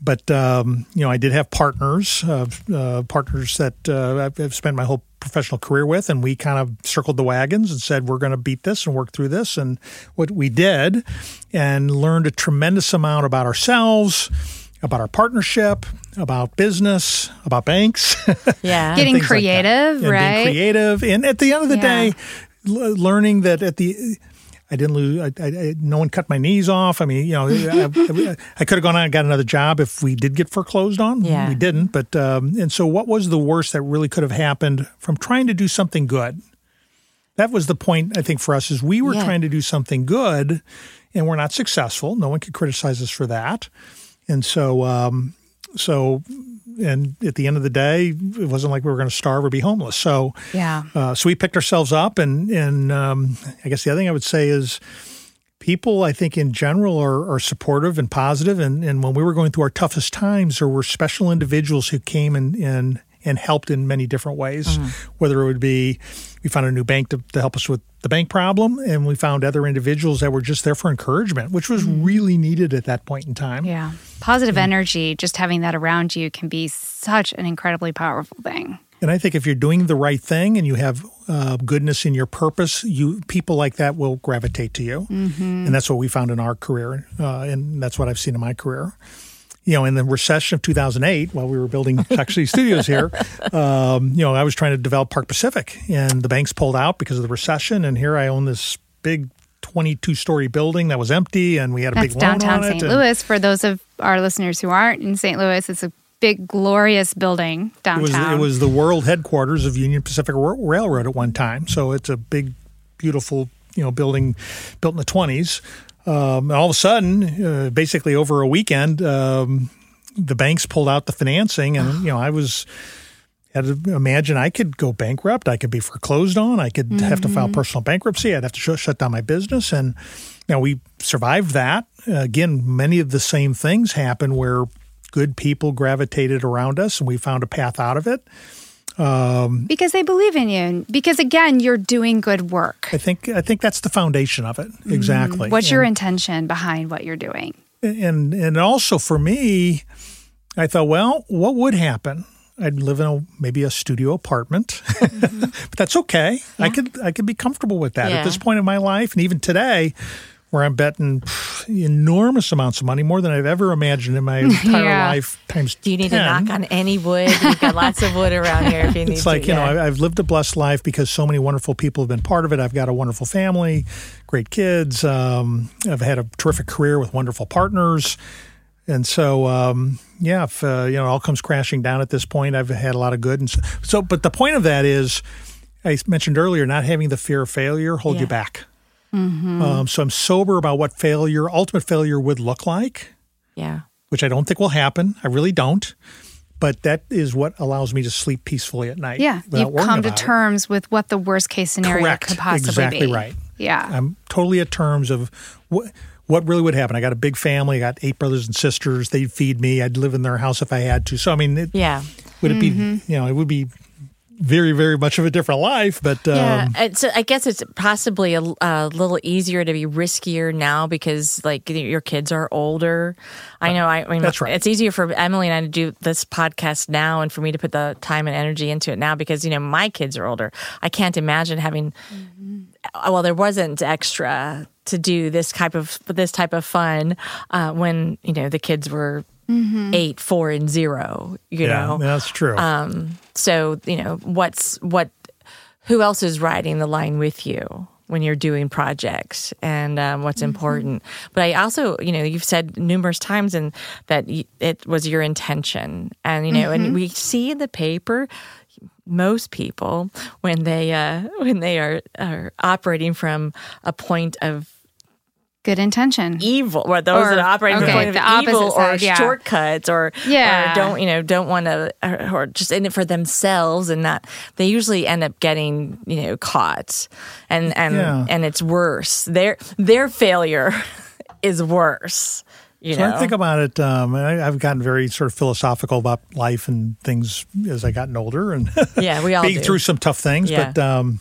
but, um, you know, I did have partners, uh, uh, partners that uh, I've, spent my whole professional career with. And we kind of circled the wagons and said, we're going to beat this and work through this. And what we did and learned a tremendous amount about ourselves. About our partnership, about business, about banks, yeah Getting like creative, and right? being creative, and at the end of the Yeah. day, learning that at the I didn't lose. I, I, I, no one cut my knees off. I mean, you know, I, could have gone out and got another job if we did get foreclosed on. Yeah. we didn't. But um, and so, what was the worst that really could have happened from trying to do something good? That was the point. I think for us is we were Yeah. trying to do something good, and we're not successful. No one could criticize us for that. And so, um, so, and at the end of the day, it wasn't like we were going to starve or be homeless. So, yeah uh, so we picked ourselves up, and and um, I guess the other thing I would say is people I think in general are, are supportive and positive. and and when we were going through our toughest times, there were special individuals who came and and and helped in many different ways. Whether it would be we found a new bank to, to help us with the bank problem, and we found other individuals that were just there for encouragement, which was really needed at that point in time. yeah positive energy just having that around you can be such an incredibly powerful thing And I think if you're doing the right thing and you have uh, goodness in your purpose, you people like that will gravitate to you, Mm-hmm. and that's what we found in our career, uh, and that's what I've seen in my career. You know, in the recession of 2008, while we were building Chuck City Studios here, um, you know, I was trying to develop Park Pacific, and the banks pulled out because of the recession, and here I own this big 22 story building that was empty, and we had a That's big loan downtown. St. Louis. For those of our listeners who aren't in St. Louis, it's a big, glorious building It was downtown. it was the world headquarters of Union Pacific Ra- Railroad at one time. So it's a big, beautiful you know building built in the twenties. Um, all of a sudden, uh, basically over a weekend, um, the banks pulled out the financing, and you know I was had to imagine I could go bankrupt. I could be foreclosed on. I could have to file personal bankruptcy. I'd have to sh- shut down my business. And you know, we survived that. Uh, again, many of the same things happen where good people gravitated around us, and we found a path out of it. Um, because they believe in you. Because again, you're doing good work. I think I think that's the foundation of it. Mm-hmm. Exactly. What's your intention behind what you're doing? and and also for me, I thought, well, what would happen? I'd live in a maybe a studio apartment, mm-hmm. but that's okay. I could I could be comfortable with that Yeah. at this point in my life, and even today, where I'm betting pff, enormous amounts of money, more than I've ever imagined in my entire Yeah. life. Times Do you need 10. to knock on any wood? We've got lots of wood around here if you need It's like to. you know yeah. I- I've lived a blessed life because so many wonderful people have been part of it. I've got a wonderful family, great kids. Um, I've had a terrific career with wonderful partners, and so um, yeah, if uh, you know it all comes crashing down at this point, I've had a lot of good. And so, so but the point of that is, I mentioned earlier, not having the fear of failure hold you Yeah. Back. Um, so I'm sober about what failure, ultimate failure, would look like yeah. which I don't think will happen. I really don't. But that is what allows me to sleep peacefully at night. Yeah, you've come to about it. terms with what the worst case scenario Correct. could possibly Exactly be. right. Yeah. I'm totally at terms of what what really would happen. I got a big family. I got eight brothers and sisters. They'd feed me. I'd live in their house if I had to. So I mean, it, Yeah. would it be Mm-hmm. you know it would be very very much of a different life. But um, Yeah, it's, I guess it's possibly a, a little easier to be riskier now because like your kids are older. I know. I, I mean, That's right. It's easier for Emily and I to do this podcast now, and for me to put the time and energy into it now because you know my kids are older. I can't imagine having. Well, there wasn't extra to do this type of this type of fun uh, when you know the kids were eight, four, and zero. You yeah, know, that's true. Um, so you know what's what who else is riding the line with you when you're doing projects and um, what's important? But i also you know you've said numerous times and that y- it was your intention. And you know and we see in the paper most people when they uh, when they are, are operating from a point of Good intention. evil or those Or- that operate from okay, the point of opposite evil or side, yeah. shortcuts or Yeah. or don't you know don't want to or, or just in it for themselves and not they usually end up getting you know caught and and Yeah. and it's worse their their failure is worse you So know I think about it. Um, I, I've gotten very sort of philosophical about life and things as I gotten older, and yeah we all being do. through some tough things. Yeah. But um,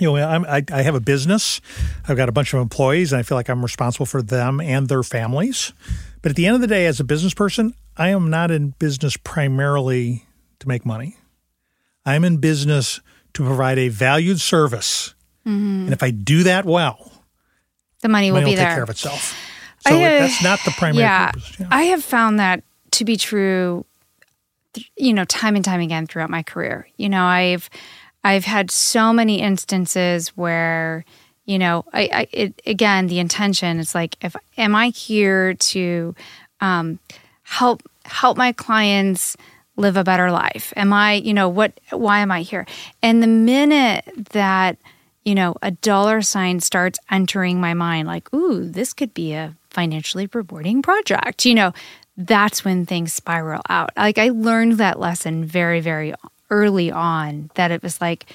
you know, I'm, I, I have a business. I've got a bunch of employees, and I feel like I'm responsible for them and their families. But at the end of the day, as a business person, I am not in business primarily to make money. I'm in business to provide a valued service, and if I do that well, The money will money be will take there. care of itself. So I, uh, it, that's not the primary yeah, purpose. Yeah. I have found that to be true, you know, time and time again throughout my career. You know, I've I've had so many instances where, you know, I, I it, again the intention is like, if am I here to um, help help my clients live a better life? Am I, you know, what? Why am I here? And the minute that you know, a dollar sign starts entering my mind like, ooh, this could be a financially rewarding project. You know, that's when things spiral out. Like I learned that lesson very, very early on that it was like,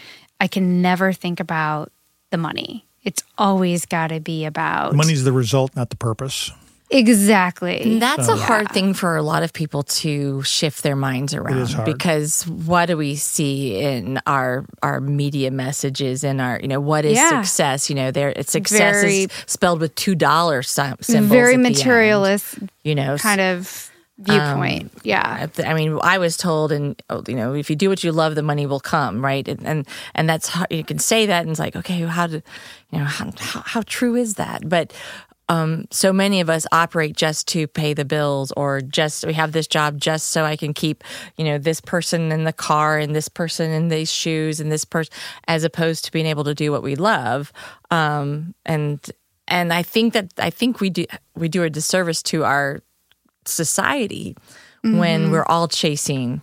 I can never think about the money. It's always got to be about Money's the result, not the purpose. Exactly. That's a hard thing for a lot of people to shift their minds around is hard. because what do we see in our our media messages and our you know what is Yeah. success? You know, there it's success Very- is spelled with two dollar symbols. Very at the end, materialist you know, kind of viewpoint. yeah. I mean, I was told, and oh, you know, if you do what you love, the money will come, right? And and, and that's how you can say that, and it's like, okay, how did, you know, how how, how true is that? But um, so many of us operate just to pay the bills, or just we have this job just so I can keep, you know, this person in the car, and this person in these shoes, and this person, as opposed to being able to do what we love. Um, and and I think that I think we do we do a disservice to our society when mm-hmm. we're all chasing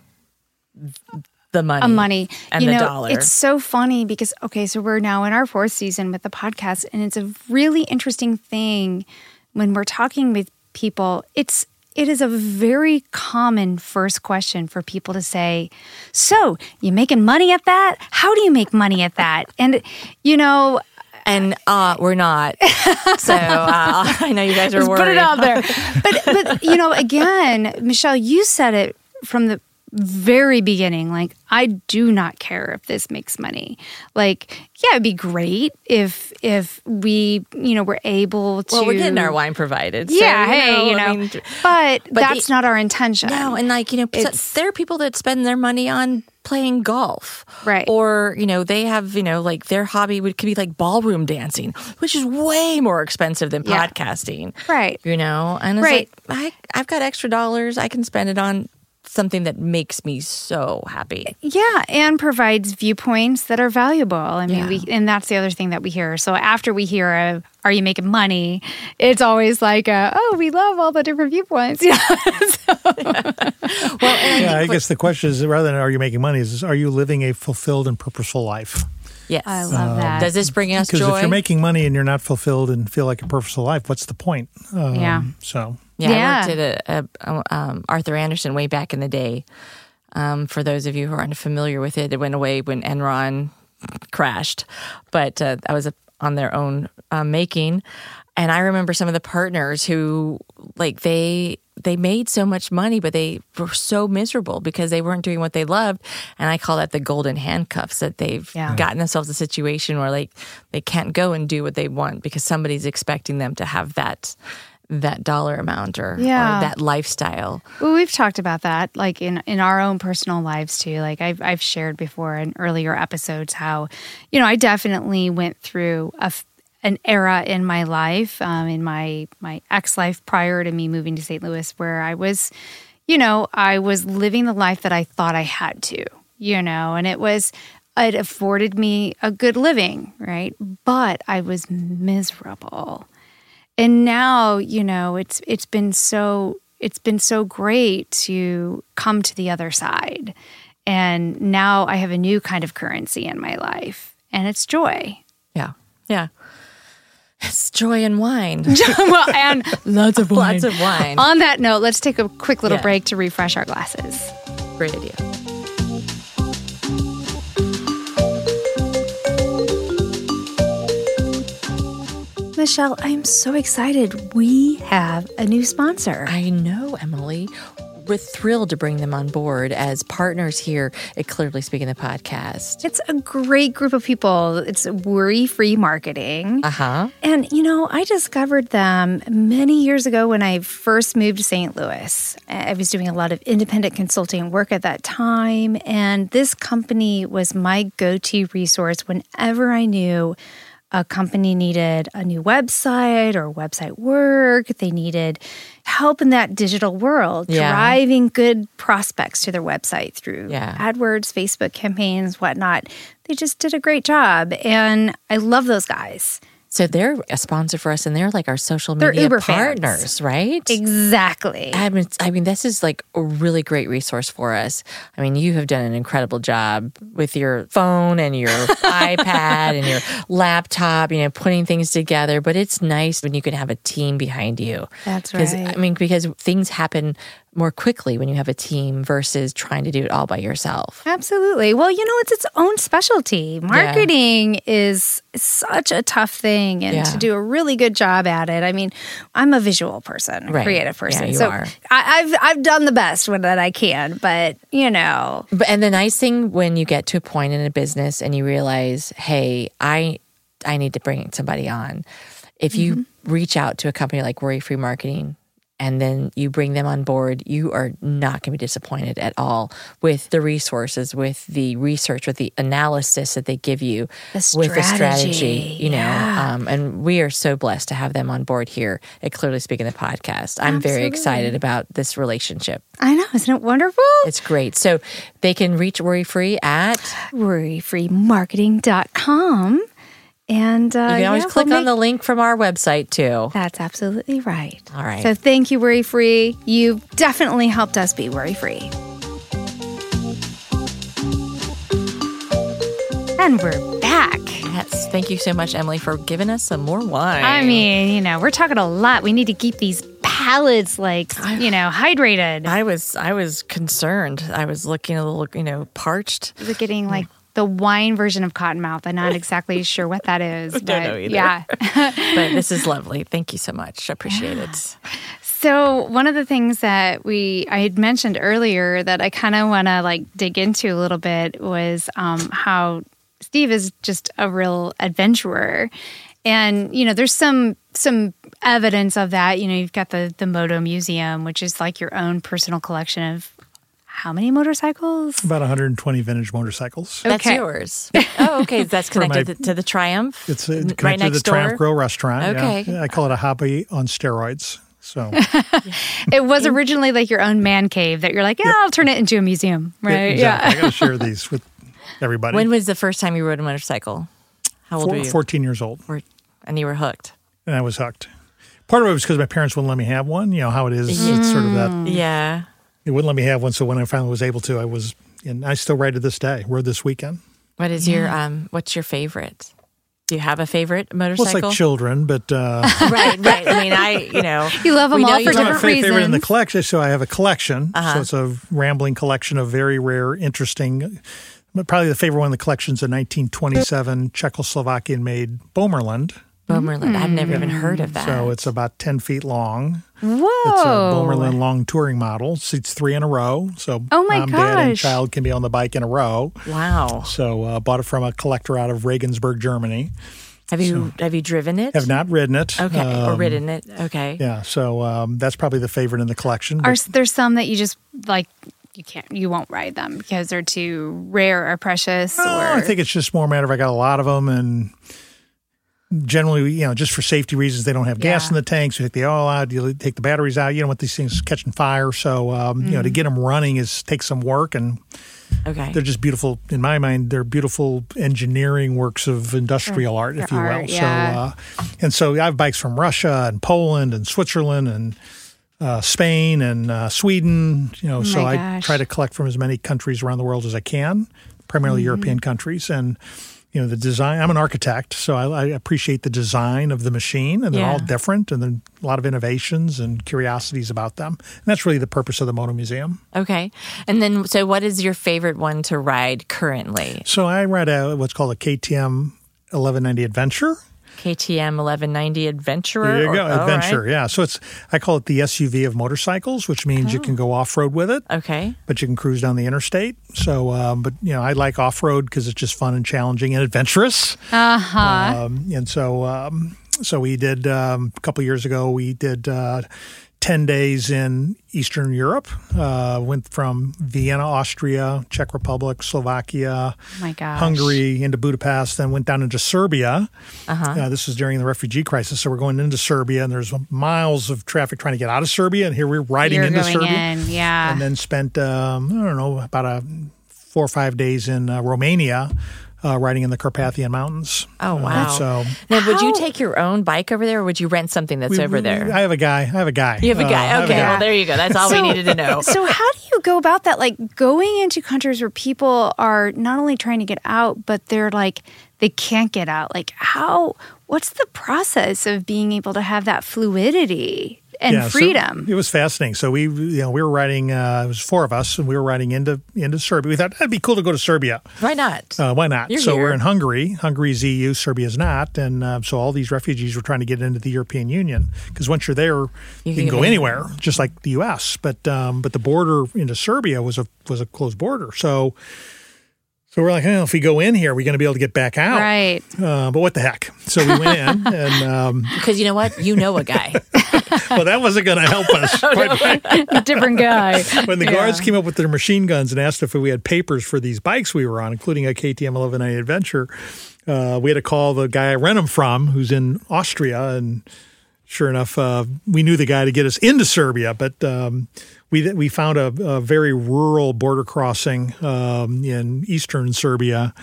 the money, a money. and you the know dollar. it's so funny because okay so we're now in our fourth season with the podcast and it's a really interesting thing when we're talking with people. It's it is a very common first question for people to say so you making money at that? How do you make money at that? And you know and uh, we're not. so uh, I know you guys are Just worried. put it out there. But but you know, again, Michelle, you said it from the very beginning. Like, I do not care if this makes money. Like, yeah, it'd be great if if we, you know, were able to. Well, we're getting our wine provided. so, Yeah, hey, you know, I mean, but, but that's not our intention. No, and like you know, It's- there are people that spend their money on playing golf, Right. Or you know, they have you know, like their hobby would could be like ballroom dancing, which is way more expensive than Yeah. podcasting, Right. You know, and it's Right. like I I've got extra dollars, I can spend it on something that makes me so happy. Yeah, and provides viewpoints that are valuable. I mean, Yeah. we and that's the other thing that we hear. So after we hear a, "Are you making money?" It's always like, a, "Oh, we love all the different viewpoints." Yeah, Well, and Yeah, I think guess the question is rather than are you making money, is are you living a fulfilled and purposeful life? yes, I love that. Does this bring us joy? Because joy? if you're making money and you're not fulfilled and feel like a purposeful life, what's the point? Um, Yeah. So Yeah, Yeah. I worked at a, a, um, Arthur Andersen way back in the day. Um, for those of you who aren't familiar with it, it went away when Enron crashed, but uh, I was on their own uh, making, and I remember some of the partners who like they they made so much money, but they were so miserable because they weren't doing what they loved, and I call that the golden handcuffs that they've Yeah. gotten themselves a situation where like they can't go and do what they want because somebody's expecting them to have that that dollar amount or, Yeah. or that lifestyle. Well, we've talked about that, like in in our own personal lives too. Like I've I've shared before in earlier episodes how, you know, I definitely went through a f- an era in my life, um, in my my ex life prior to me moving to St. Louis, where I was, you know, I was living the life that I thought I had to, you know, and it was. It afforded me a good living, right? But I was miserable and now you know it's it's been so it's been so great to come to the other side and now i have a new kind of currency in my life and it's joy Yeah. Yeah. It's joy and wine. well and lots of Lots of wine. on that note let's take a quick little Yeah. break to refresh our glasses Great idea. Michelle i'm so excited we have a new sponsor I know, Emily. We're thrilled to bring them on board as partners here at Clitorally Speaking the podcast. it's a great group of people it's worry free marketing Uh huh. And, you know, I discovered them many years ago when I first moved to St. Louis. I was doing a lot of independent consulting work at that time. And this company was my go to resource whenever I knew a company needed a new website or website work, they needed help in that digital world, Yeah. driving good prospects to their website through Yeah. AdWords, Facebook campaigns, whatnot. They just did a great job. And I love those guys. So they're a sponsor for us, and they're like our social They're media Uber fans. partners, right? Exactly. I mean, I mean, this is like a really great resource for us. I mean, you have done an incredible job with your phone and your iPad and your laptop, you know, putting things together. But it's nice when you can have a team behind you. That's right. I mean, because things happen more quickly when you have a team versus trying to do it all by yourself. Absolutely. Well, you know, it's its own specialty. Marketing is such a tough thing, and Yeah. to do a really good job at it. I mean, I'm a visual person, a Right. creative Yeah, person, you so are. I, I've I've done the best with that I can. But you know, But and the nice thing when you get to a point in a business and you realize, hey, I I need to bring somebody on. If you mm-hmm. reach out to a company like Worry Free Marketing, and then you bring them on board, you are not going to be disappointed at all with the resources, with the research, with the analysis that they give you, The with the strategy, you know. Um, and we are so blessed to have them on board here at Clitorally Speaking the podcast. I'm very excited about this relationship. I know, isn't it wonderful? It's great. So they can reach Worry Free at Worryfreemarketing.com. And uh, you can always yeah, click we'll on the link from our website too. That's absolutely right. All right. So thank you, Worry Free. You've definitely helped us be worry free. And we're back. Yes. Thank you so much, Emily, for giving us some more wine. I mean, you know, we're talking a lot. We need to keep these palates like, you know, hydrated. I was I was concerned. I was looking a little, you know, parched. We're getting like the wine version of Cottonmouth. I'm not exactly sure what that is. But Don't know either. yeah. But this is lovely. Thank you so much. I appreciate it. So one of the things that we I had mentioned earlier that I kind of want to like dig into a little bit was um, how Steve is just a real adventurer, and you know there's some some evidence of that. You know you've got the the Moto Museum, which is like your own personal collection of how many motorcycles? About 120 vintage motorcycles. That's Okay. yours. Oh, okay. That's connected my- to, to the Triumph. It's uh, N- connected right to next the Triumph. Grill restaurant. yeah. Okay. I call it a hobby on steroids. So It was originally like your own man cave that you're like, yeah, I'll turn it into a museum, right? exactly. I got to share these with everybody. When was the first time you rode a motorcycle? How old Four- were you? 14 years old, Were- And you were hooked. and I was hooked. Part of it was because my parents wouldn't let me have one. You know how it is. It's sort of that Yeah. They wouldn't let me have one. So when I finally was able to, I was, and I still ride to this day. Rode this weekend. What is your um? What's your favorite? Do you have a favorite Well, motorcycle? it's like children, but uh, right, right. I mean, I you know You love them all for love- not my favorite in the collection. So I have a collection. Uh-huh. So it's a rambling collection of very rare, interesting. But probably the favorite one in the collection is a 1927 Czechoslovakian made Böhmerland. Böhmerland. I've never even heard of that. So it's about 10 feet long. Whoa. It's a Böhmerland long touring model. Seats three in a row. So Oh my mom, dad, and child can be on the bike in a row. wow. So uh, bought it from a collector out of Regensburg, Germany. Have you have you driven it? Have not ridden it. Okay, or Um, ridden it. Okay. Yeah, so um, that's probably the favorite in the collection. Are But there's some that you just like you can't you won't ride them because they're too rare or precious Oh, or I think it's just more a matter of I got a lot of them, and generally, you know, just for safety reasons, they don't have gas Yeah. in the tanks. You take the oil out, you take the batteries out. You don't want these things catching fire. So, um, you know, to get them running is takes some work, and Okay. they're just beautiful. In my mind, they're beautiful engineering works of industrial art, if you will. art, yeah. So, uh, and so I have bikes from Russia and Poland and Switzerland and. Uh, Spain and uh, Sweden, you know, so my I try to collect from as many countries around the world as I can, primarily Mm-hmm. European countries. And you know, the design. I'm an architect, so I, I appreciate the design of the machine, and they're all different, and then a lot of innovations and curiosities about them. And that's really the purpose of the Moto Museum. Okay. And then, so what is your favorite one to ride currently? So I ride a what's called a KTM 1190 Adventure. KTM 1190 Adventurer? There you go, all right. Adventure. Yeah. So it's I call it the SUV of motorcycles, which means you can go off road with it. Okay. but you can cruise down the interstate. So, um, but you know, I like off road because it's just fun and challenging and adventurous. uh huh. Um, and so, um, so we did um, a couple years ago. We did uh, ten days in Eastern Europe. Uh, went from Vienna, Austria, Czech Republic, Slovakia, Oh. Hungary into Budapest, then went down into Serbia. Uh-huh. Uh, this was during the refugee crisis, so we're going into Serbia, and there's miles of traffic trying to get out of Serbia, and here we're riding You're into Serbia in, yeah. and then spent um, I don't know about a four or five days in uh, Romania, uh, riding in the Carpathian Mountains. Oh, Uh, wow. so Now, would you take your own bike over there or would you rent something that's we- over we- there? I have a guy. I have a guy. you have a Uh, I guy. a okay. guy. Well, there you go. That's all we needed to know. So how do you go about that? Like going into countries where people are not only trying to get out, but they're like they can't get out. Like how? What's the process of being able to have that fluidity and Yeah, so freedom? it was fascinating. So we, you know, we were riding. Uh, it was four of us, and we were riding into into Serbia. We thought that'd be cool to go to Serbia. Why not? Uh, why not? You're so here. we're in Hungary. Hungary's EU, Serbia's not, and uh, so all these refugees were trying to get into the European Union because once you're there, you, can can go go anywhere, just like the U.S. But um, but the border into Serbia was a was a closed border. So so we're like, oh, if we go in here, we're going to be able to get back out. Right. Uh, but what the heck? So we went in, and um, Because you know what? You know a guy. well, that wasn't going to help us. quite frankly. Different guy. when the Yeah. guards came up with their machine guns and asked if we had papers for these bikes we were on, including a KTM 1190 Adventure, uh, we had to call the guy I rent them from, who's in Austria, and sure enough, uh, we knew the guy to get us into Serbia, but. Um, we, we found a, a very rural border crossing um, in eastern Serbia,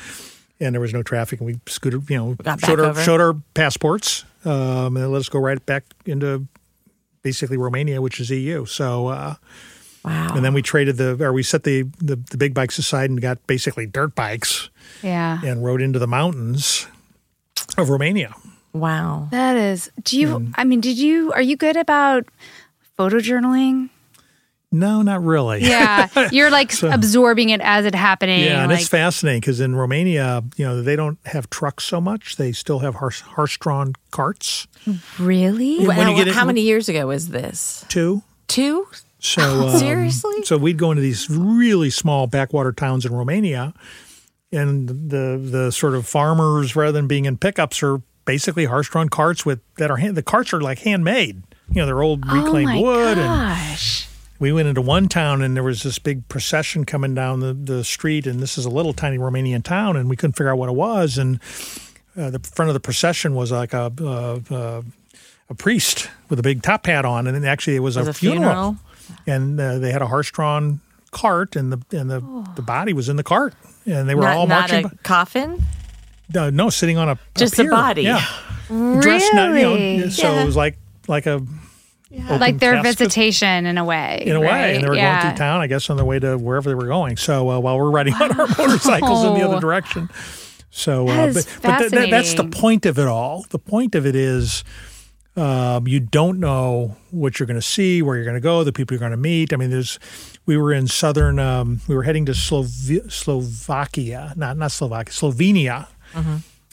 and there was no traffic. And we scooted, you know, showed our, showed our passports, um, and it let us go right back into basically Romania, which is EU. So, uh, Wow. and then we traded the, or we set the, the, the big bikes aside and got basically dirt bikes Yeah. and rode into the mountains of Romania. Wow. That is. Do you, Mm. I mean, did you, are you good about photojournaling? No, not really. Yeah. You're like absorbing it as it happening. Yeah, and like, it's fascinating because in Romania, you know, they don't have trucks so much. They still have horse, horse-drawn carts really? when you How- get in- how many years ago was this? Two. Two? So um, Seriously? So we'd go into these really small backwater towns in Romania, and the the sort of farmers, rather than being in pickups, are basically horse-drawn carts with that are hand, the carts are like handmade. You know, they're old oh reclaimed my wood, and gosh. we went into one town and there was this big procession coming down the, the street and this is a little tiny romanian town and we couldn't figure out what it was and uh, the front of the procession was like a, a, a, a priest with a big top hat on and then actually it was, Was a, a funeral, funeral? and uh, they had a horse-drawn cart and the and the, the body was in the cart and they were Not, all not marching a coffin? Uh, no sitting on a Just a the pier. body. yeah Really? dressed not, you know, so Yeah. it was like like a open like their casket visitation in a way. in a way, and they were yeah. going through town, I guess, on their way to wherever they were going. So uh, while we're riding on our motorcycles in the other direction. So, That uh, but, but th- th- that's the point of it all. The point of it is um, you don't know what you're going to see, where you're going to go, the people you're going to meet. I mean, there's. We were in southern. Um, we were heading to Slov- Slovakia, not not Slovakia, Slovenia,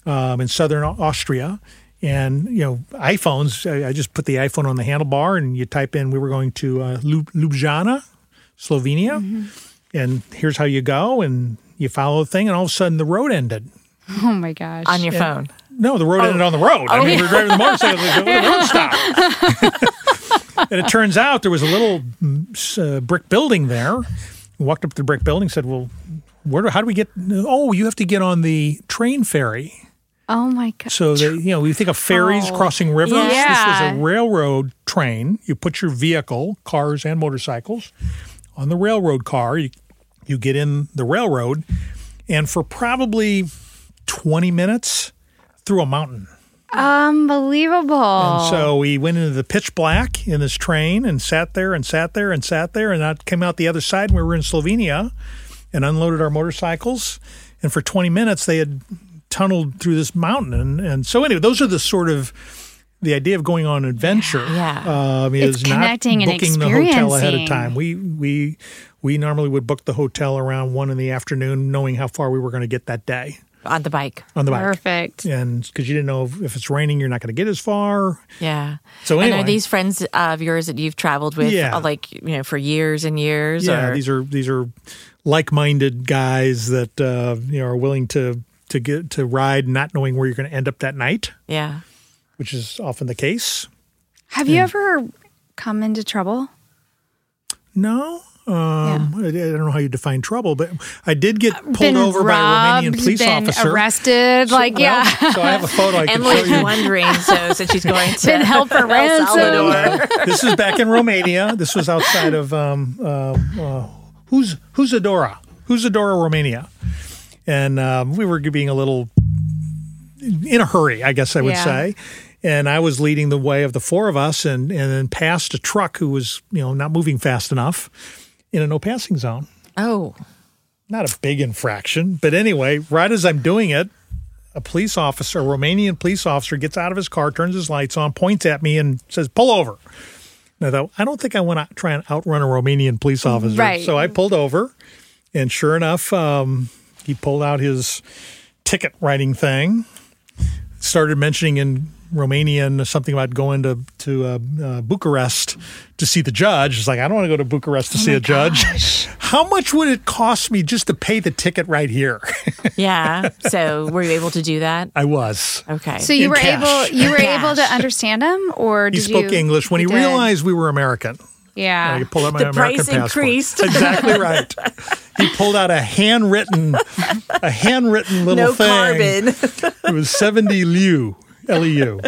um, in southern Austria. And you know, iPhones. I, I just put the iPhone on the handlebar, and you type in. We were going to uh, Ljub- Ljubljana, Slovenia, and here's how you go, and you follow the thing, and all of a sudden the road ended. Oh my gosh. On your phone. No, the road ended on the road. I mean, we were driving the motorcycle, the the road stopped. and it turns out there was a little mm, uh, brick building there. We walked up to the brick building, said, "Well, where? Do, how do we get? Oh, you have to get on the train ferry." oh my god! So they, you know, we think of ferries Oh, crossing rivers. This yeah. was a railroad train. You put your vehicle, cars and motorcycles, on the railroad car. You you get in the railroad, and for probably twenty minutes through a mountain. Unbelievable. And so we went into the pitch black in this train and sat there and sat there and sat there and that came out the other side. And we were in Slovenia and unloaded our motorcycles. And for 20 minutes, they had tunneled through this mountain. And, and so, anyway, those are the sort of the idea of going on an adventure. Yeah. Um, is not connecting and booking the hotel ahead of time. We we we normally would book the hotel around one in the afternoon, knowing how far we were going to get that day On the bike. on the bike. Perfect. And because you didn't know if, if it's raining, you're not going to get as far. Yeah. So And anyway. are these friends of yours that you've traveled with, Yeah. uh, like you know, for years and years? Yeah, or? these are these are like-minded guys that uh, you know are willing to to get to ride, not knowing where you're going to end up that night, yeah. which is often the case. Have you ever come into trouble? No, um, I, I don't know how you define trouble, but I did get pulled been over by a Romanian police been officer. arrested. like, Well, yeah. So I have a photo I can show Emily's you. wondering, so since she's going to Been held for ransom. This is back in Romania. This was outside of um, uh, uh, who's Hunedoara? Who's Adora Romania, and um, we were being a little in a hurry, I guess I would Yeah. say. And I was leading the way of the four of us, and and then passed a truck who was you know not moving fast enough in a no passing zone. Oh, Not a big infraction, but anyway, right as I'm doing it, a police officer, a Romanian police officer, gets out of his car, turns his lights on, points at me, and says, "Pull over." And I thought, I don't think I want to try and outrun a Romanian police officer. Right. So I pulled over, and sure enough, um, he pulled out his ticket writing thing, started mentioning in Romanian something about going to to uh, uh, Bucharest to see the judge. It's like I don't want to go to Bucharest to Oh see a judge. How much would it cost me just to pay the ticket right here? Yeah. So were you able to do that? I was. Okay. So you In were cash. able you were Cash. able to understand him, or He spoke you, English when he did? realized we were American. Yeah. I pulled out my The American price passport. increased. Exactly right. He pulled out a handwritten, a handwritten little no thing. carbon. It was seventy leu, L E U.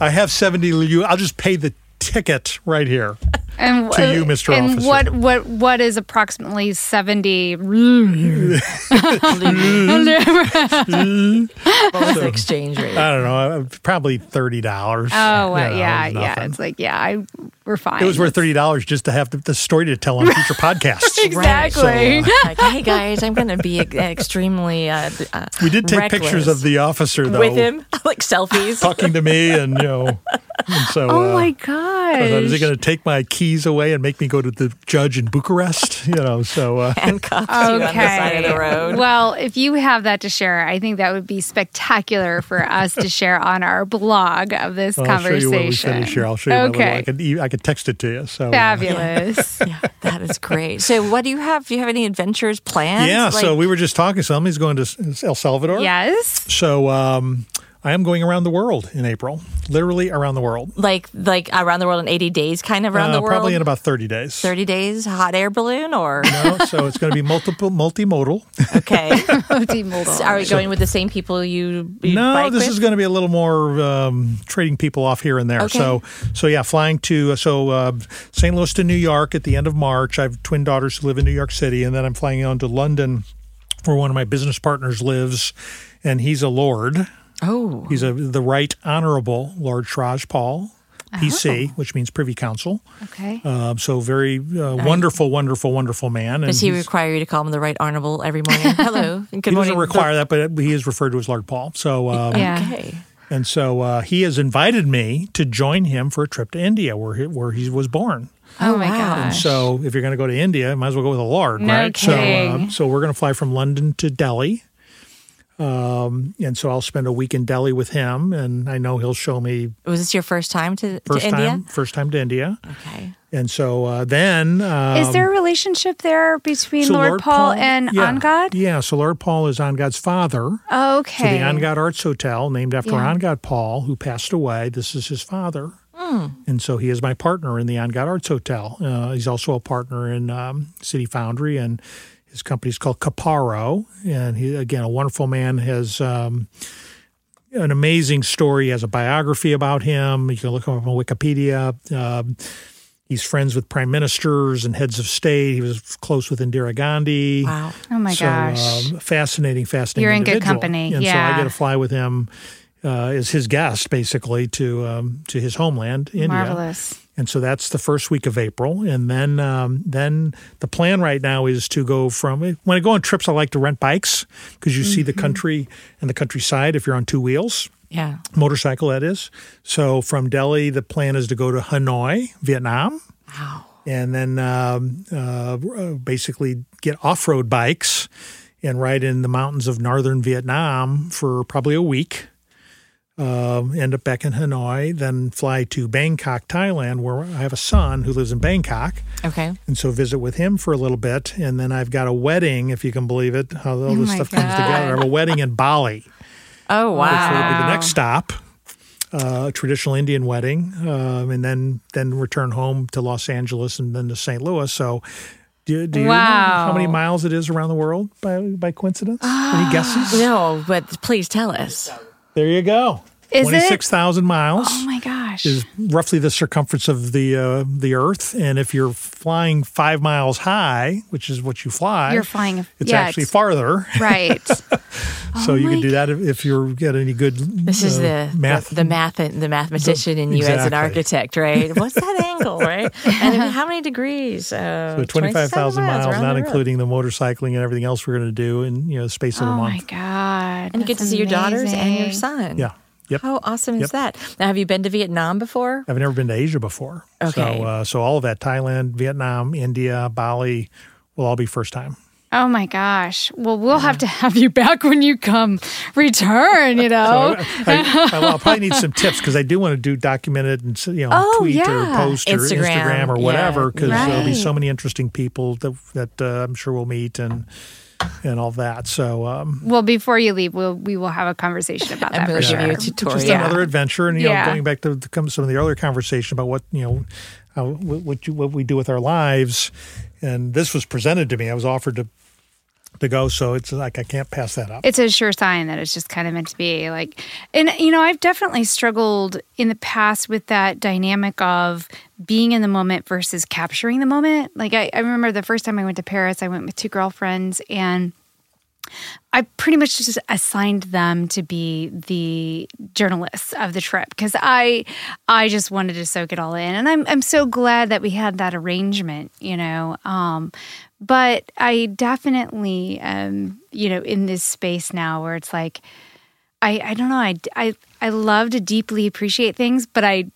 I have seventy leu. I'll just pay the ticket right here. And to you, Mr. And Officer. what what what is approximately seventy? what was the exchange rate? I don't know, uh, probably thirty dollars. Oh well, yeah, yeah. It's like yeah, I we're fine. It was worth thirty dollars just to have the, the story to tell on future podcasts. exactly. So, like, hey guys, I'm going to be extremely uh, uh, We did take reckless pictures of the officer though, with him, like selfies. talking to me, and you know, and so. oh uh, my god! is he going to take my keys away and make me go to the judge in Bucharest? You know, so uh, handcuffed you on the side of the road. Well, if you have that to share, I think that would be spectacular for us to share on our blog of this I'll show conversation. you what we finish here. I'll show you. my little- Okay. I could I could text it to you. So uh, Fabulous. yeah, that is great. So, what do you have? Do you have any adventures planned? yeah. Like, so we were just talking. Somebody's going to El Salvador. yes. So um, I am going around the world in April, literally around the world. like like around the world in 80 days, kind of around Uh, the world. Probably in about thirty days. 30 days, hot air balloon, or No, so it's going to be multiple, multimodal. okay. Multimodal. Are we going with the same people you? you no, bike this with? is going to be a little more um, trading people off here and there. Okay. So, so yeah, flying to so uh, St. Louis to New York at the end of March. I have twin daughters who live in New York City, and then I'm flying on to London, where one of my business partners lives, and he's a lord. Oh, He's a the Right Honorable Lord Swraj Paul, PC, which means Privy Council. Okay. Um, so very uh, wonderful, wonderful, wonderful man. And does he require you to call him the right honorable every morning? Hello, and good he morning. doesn't require that, but he is referred to as Lord Paul. So, um, Yeah. Okay. and so uh, he has invited me to join him for a trip to India, where he, where he was born. Oh my wow. gosh. So, if you're going to go to India, might as well go with a Lord, No right? So, kidding. uh, so we're going to fly from London to Delhi. Um, and so I'll spend a week in Delhi with him, and I know he'll show me Was this your first time to, first to India? time, first time to India. Okay. And so uh, then, um, Is there a relationship there between so Lord, Paul, and yeah, Angad? Yeah, so Lord Paul is Angad's father. Okay. So the Angad Arts Hotel, named after Yeah. Angad Paul, who passed away, this is his father. Hmm. And so he is my partner in the Angad Arts Hotel. Uh, he's also a partner in um, City Foundry, and his company is called Caparo. And he, again, a wonderful man, has um, an amazing story. He has a biography about him. You can look him up on Wikipedia. Um, he's friends with prime ministers and heads of state. He was close with Indira Gandhi. Wow. oh my So, gosh. um, fascinating, fascinating. You're in good company, And so. I get to fly with him uh, as his guest, basically, to um, to his homeland, India. Marvelous. And so that's the first week of April, and then um, then the plan right now is to go from when I go on trips, I like to rent bikes because you see Mm-hmm. the country and the countryside if you're on two wheels Yeah. motorcycle that is. So from Delhi, the plan is to go to Hanoi, Vietnam, Wow. and then um, uh, basically get off road bikes and ride in the mountains of northern Vietnam for probably a week. Um, end up back in Hanoi, then fly to Bangkok, Thailand, where I have a son who lives in Bangkok, Okay. and so visit with him for a little bit. And then I've got a wedding, if you can believe it, how all this my stuff comes together. I have a wedding in Bali Oh which will wow. be the next stop, uh, a traditional Indian wedding, um, and then then return home to Los Angeles and then to St. Louis. So, do, do you know how many miles it is around the world by by coincidence? Any guesses? No, but please tell us. There you go. Is it? Twenty six thousand miles. Oh my gosh. Is roughly the circumference of the uh, the Earth, and if you're flying five miles high, which is what you fly, You're flying. It's yeah, actually it's- farther, Right. so you my can do that if, if you're get any good. This is uh, the math. the, the math the mathematician in you as an architect, right? What's that angle, right? And how many degrees? Uh, So 25,000 miles, around not the including the motorcycling and everything else we're going to do in you know space of a month. oh my god. And you get to see your daughters and your son. Yeah. Yep. How awesome Yep. is that? Now, have you been to Vietnam before? I've never been to Asia before. Okay. So, uh, so all of that Thailand, Vietnam, India, Bali will all be first time. Oh my gosh. Well, we'll have to have you back when you come return, you know. So I, I, will probably need some tips because I do want to do documented and you know Oh, tweet or yeah. post or Instagram, Instagram or whatever because there'll be so many interesting people that that uh, I'm sure we'll meet and and all that. So um, well, before you leave, we'll we will have a conversation about I'm that gonna for give sure. you a tutorial. just Yeah. another adventure. And you Yeah. know, going back to, to some of the earlier conversation about what you know, how, what what, you, what we do with our lives, and this was presented to me. I was offered to to go, so it's like I can't pass that up. it's a sure sign that it's just kind of meant to be like and you know i've definitely struggled in the past with that dynamic of being in the moment versus capturing the moment like i, I remember the first time i went to paris i went with two girlfriends and I pretty much just assigned them to be the journalists of the trip because I I just wanted to soak it all in, and I'm I'm so glad that we had that arrangement, you know. Um, but I definitely, um, you know, in this space now where it's like, I I don't know, I I I love to deeply appreciate things, but I.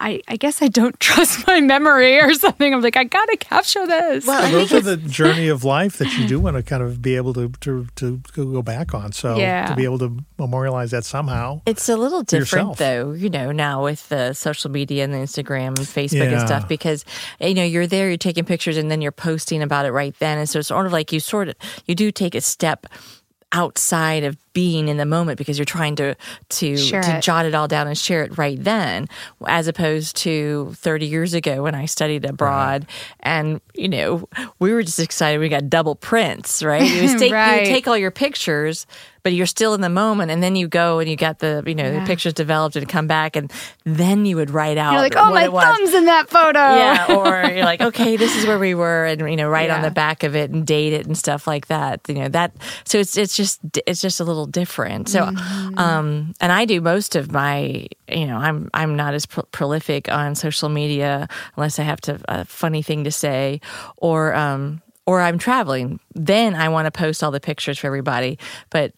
I, I guess I don't trust my memory or something. I'm like, I gotta capture this. Well, I those are the journey of life that you do want to kind of be able to to, to go back on. So Yeah. to be able to memorialize that somehow. It's a little different yourself. though, you know, now with the social media and the Instagram and Facebook and stuff because you know, you're there, you're taking pictures and then you're posting about it right then. And so it's sort of like you sort of you do take a step outside of being in the moment because you're trying to to to jot it all down and share it right then as opposed to 30 years ago when I studied abroad and you know we were just excited. We got double prints right? You take, Right. would take all your pictures but you're still in the moment. And then you go and you get the you know the pictures developed and come back and then you would write out You're like, oh, what my thumb's in that photo. yeah or you're like okay this is where we were and you know write on the back of it and date it and stuff like that you know that so it's it's just it's just a little different. So Mm-hmm. um and I do most of my you know I'm I'm not as pro- prolific on social media unless I have to a funny thing to say or um or I'm traveling. Then I want to post all the pictures for everybody. But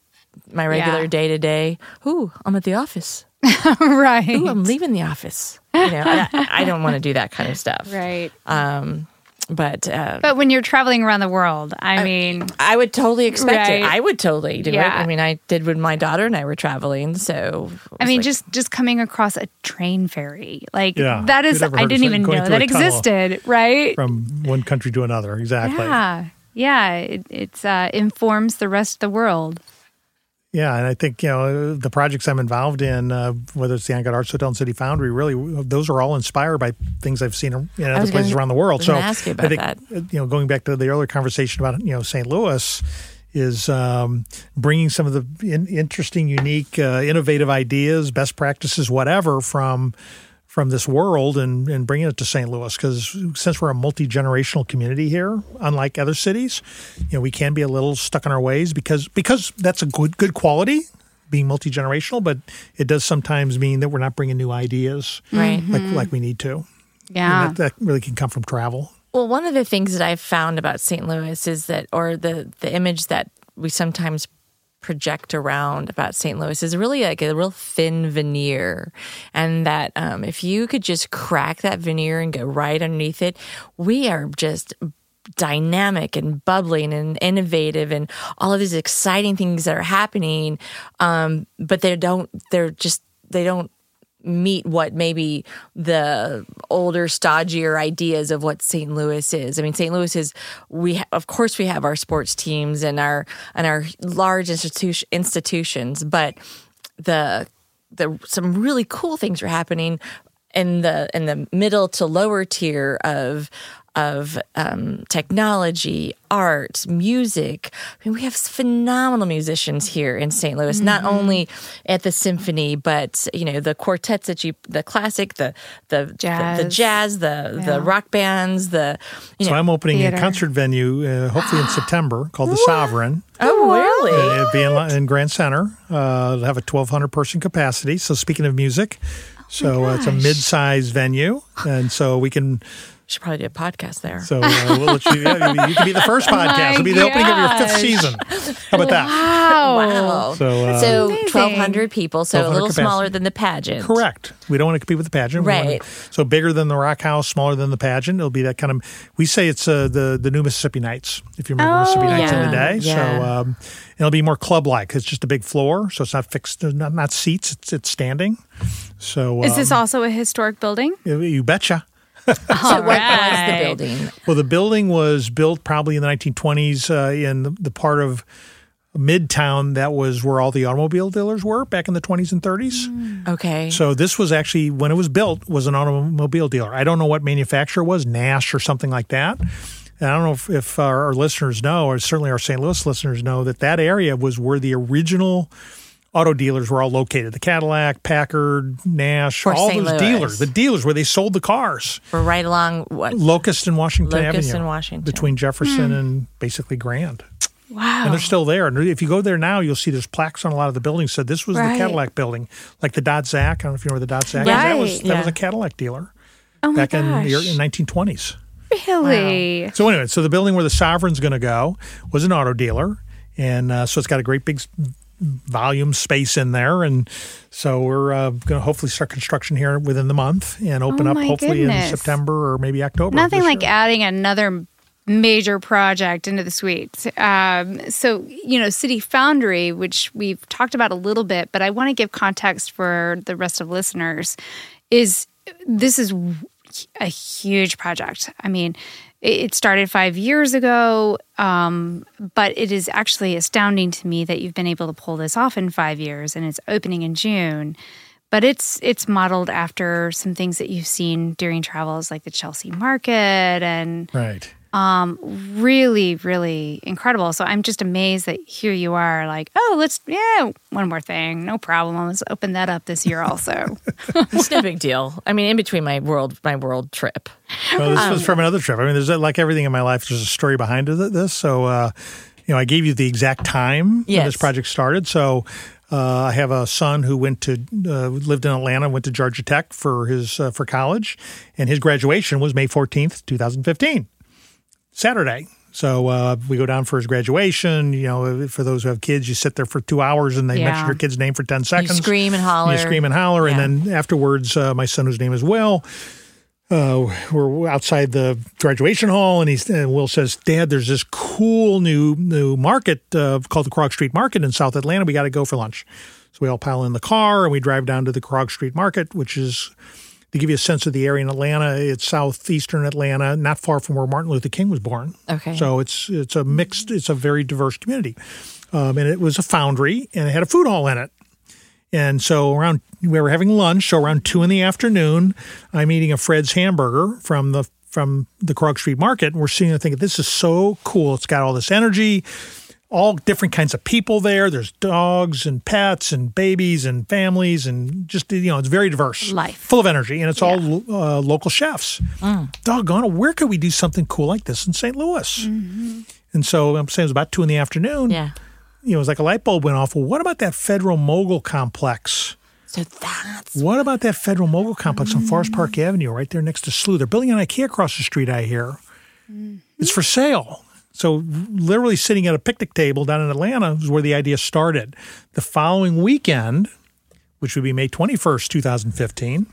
my regular day to day ooh I'm at the office. Right. ooh I'm leaving the office. You know I, I don't want to do that kind of stuff. Right. um, but uh, But when you're traveling around the world, I mean, I would totally expect Right. it. I would totally do Yeah. it. I mean, I did when my daughter and I were traveling. So I mean, like- just just coming across a train ferry, like Yeah. that is, I didn't even know that existed, right? From one country to another, exactly. Yeah, yeah, it it's uh, informs the rest of the world. Yeah, and I think you know the projects I'm involved in, uh, whether it's the Angad Arts Hotel and City Foundry, really those are all inspired by things I've seen in other places around the world. So gonna ask you I think that. uh, you know, going back to the earlier conversation about you know St. Louis, is um, bringing some of the in, interesting, unique, uh, innovative ideas, best practices, whatever from from this world and, and bringing it to St. Louis because since we're a multi generational community here, unlike other cities, you know we can be a little stuck in our ways because because that's a good good quality being multi generational, but it does sometimes mean that we're not bringing new ideas right. like mm-hmm. like we need to. Yeah, that, that really can come from travel. Well, one of the things that I've found about St. Louis is that, or the the image that we sometimes project around about St. Louis is really like a real thin veneer, and that um, if you could just crack that veneer and go right underneath it, we are just dynamic and bubbling and innovative and all of these exciting things that are happening um, but they don't they're just they don't meet what maybe the older, stodgier ideas of what St. Louis is. I mean, St. Louis is we ha- of course we have our sports teams and our and our large institution institutions, but the the some really cool things are happening in the in the middle to lower tier of of um, technology, art, music. I mean, we have phenomenal musicians here in St. Louis. Not only at the symphony, but you know the quartets that you, the classic, the the the, the Jazz. jazz, the Yeah. the rock bands, the you So know. I'm opening Theater. a concert venue, uh, hopefully in September, called the Sovereign. oh, really? It'll be in, in Grand Center. Uh, it'll have a 1,200 person capacity. So speaking of music, so uh, it's a mid-sized venue. and so we can. Should probably do a podcast there. So uh, we'll let you. Yeah, you can be the first podcast. It'll be the opening of your fifth season. How about that? Wow. Wow. So, uh, So 1,200 people, so a little capacity. smaller than the pageant. Correct. We don't want to compete with the pageant. Right. to- so bigger than the Rock House, smaller than the pageant. It'll be that kind of. We say it's uh, the the new Mississippi Nights. If you remember Oh, Mississippi Nights in the day, yeah. so um, it'll be more club like. It's just a big floor, so it's not fixed. Not not seats. It's it's standing. So Is this um, also a historic building? you betcha. So All what was the building? Well, the building was built probably in the 1920s uh, in the, the part of Midtown that was where all the automobile dealers were back in the 20s and 30s. Okay. So this was actually when it was built was an automobile dealer. I don't know what manufacturer it was, Nash or something like that. And I don't know if, if our, our listeners know, or certainly our St. Louis listeners know, that that area was where the original auto dealers were all located. The Cadillac, Packard, Nash, For all St. those Louis. dealers, the dealers where they sold the cars. We're right along what? Locust and Washington Locust Avenue. and Washington. Between Jefferson and basically Grand. Wow. And they're still there. And if you go there now, you'll see there's plaques on a lot of the buildings. So this was Right. the Cadillac building, like the Dodge Zac. I don't know if you know where the Dodge Zac is. That was Right. that was a Cadillac dealer oh my back in the in 1920s. really? So anyway, so the building where the Sovereign's going to go was an auto dealer, and uh, so it's got a great big s- volume space in there, and so we're uh, going to hopefully start construction here within the month and open Oh up hopefully in. September or maybe October. Nothing like year. adding another major project into the suite. Um, so, you know, City Foundry, which we've talked about a little bit, but I want to give context for the rest of listeners, is this is a huge project. I mean, it started five years ago, um, but it is actually astounding to me that you've been able to pull this off in five years, and it's opening in June. But it's it's modeled after some things that you've seen during travels, like the Chelsea Market, and right. Really, really incredible. So I'm just amazed that here you are, like, oh, let's yeah, one more thing, no problem. Let's open that up this year also. It's no big deal. I mean, in between my world my world trip. Well, this Um, was from another trip. I mean, there's like everything in my life. There's a story behind this. So, uh, you know, I gave you the exact time when this project started. So, uh, I have a son who went to uh, lived in Atlanta, went to Georgia Tech for his uh, for college, and his graduation was May 14th, 2015, Saturday. So uh, we go down for his graduation. You know, for those who have kids, you sit there for two hours and they Yeah. mention your kid's name for ten You seconds. scream and holler. You scream and holler, Yeah. and then afterwards, uh, my son, whose name is Will, uh, we're outside the graduation hall, and he's and Will says, "Dad, there's this cool new new market uh, called the Krog Street Market in South Atlanta. We got to go for lunch." So we all pile in the car and we drive down to the Krog Street Market, which is to give you a sense of the area in Atlanta. It's southeastern Atlanta, not far from where Martin Luther King was born. Okay. So it's it's a mixed, it's a very diverse community, um, and it was a foundry and it had a food hall in it. And so around we were having lunch. So around two in the afternoon, I'm eating a Fred's hamburger from the from the Krog Street Market, and we're sitting there thinking, "This is so cool! It's got all this energy, all different kinds of people there. There's dogs and pets and babies and families, and just you know, it's very diverse, Life. full of energy, and it's all uh, local chefs. Mm. Doggone it! Where could we do something cool like this in St. Louis? Mm-hmm. And so I'm saying it was about two in the afternoon Yeah. you know, it was like a light bulb went off. Well, what about that Federal Mogul Complex? So that's What about that Federal Mogul Complex on Forest Park mm. Avenue, right there next to SLU? They're building an IKEA across the street, I hear. Mm-hmm. It's for sale. So, literally sitting at a picnic table down in Atlanta is where the idea started. The following weekend, which would be May 21st, 2015,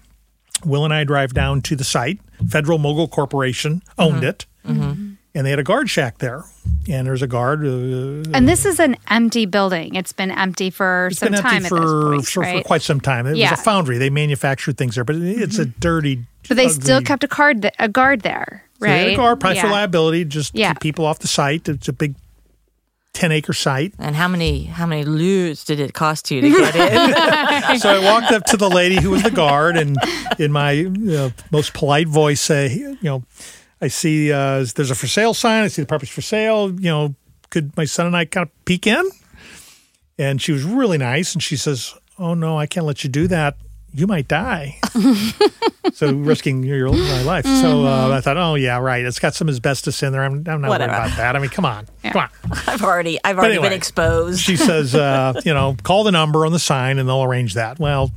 Will and I drive down to the site. Federal Mogul Corporation owned it, and they had a guard shack there. And there's a guard. Uh, and this is an empty building. It's been empty for some time empty at for, this point, for, right? for quite some time. It Yeah. Mm-hmm. was a foundry. They manufactured things there, but it's a dirty. but they still kept a card, th- a guard there, right? had a guard, probably for Yeah. liability, just Yeah. keep people off the site. It's a big ten acre site. and how many how many leus did it cost you to get in? so I walked up to the lady who was the guard, and in my you know, most polite voice, say, you know, I see uh, there's a for sale sign. I see the property's for sale. You know, could my son and I kind of peek in? And she was really nice, and she says, "Oh no, I can't let you do that. You might die." so risking your my life. So uh, I thought, oh yeah, right. It's got some asbestos in there. I'm, I'm not Whatever. worried about that. I mean, come on, come on. I've already I've already anyway, been exposed. She says, uh, you know, call the number on the sign and they'll arrange that. Well,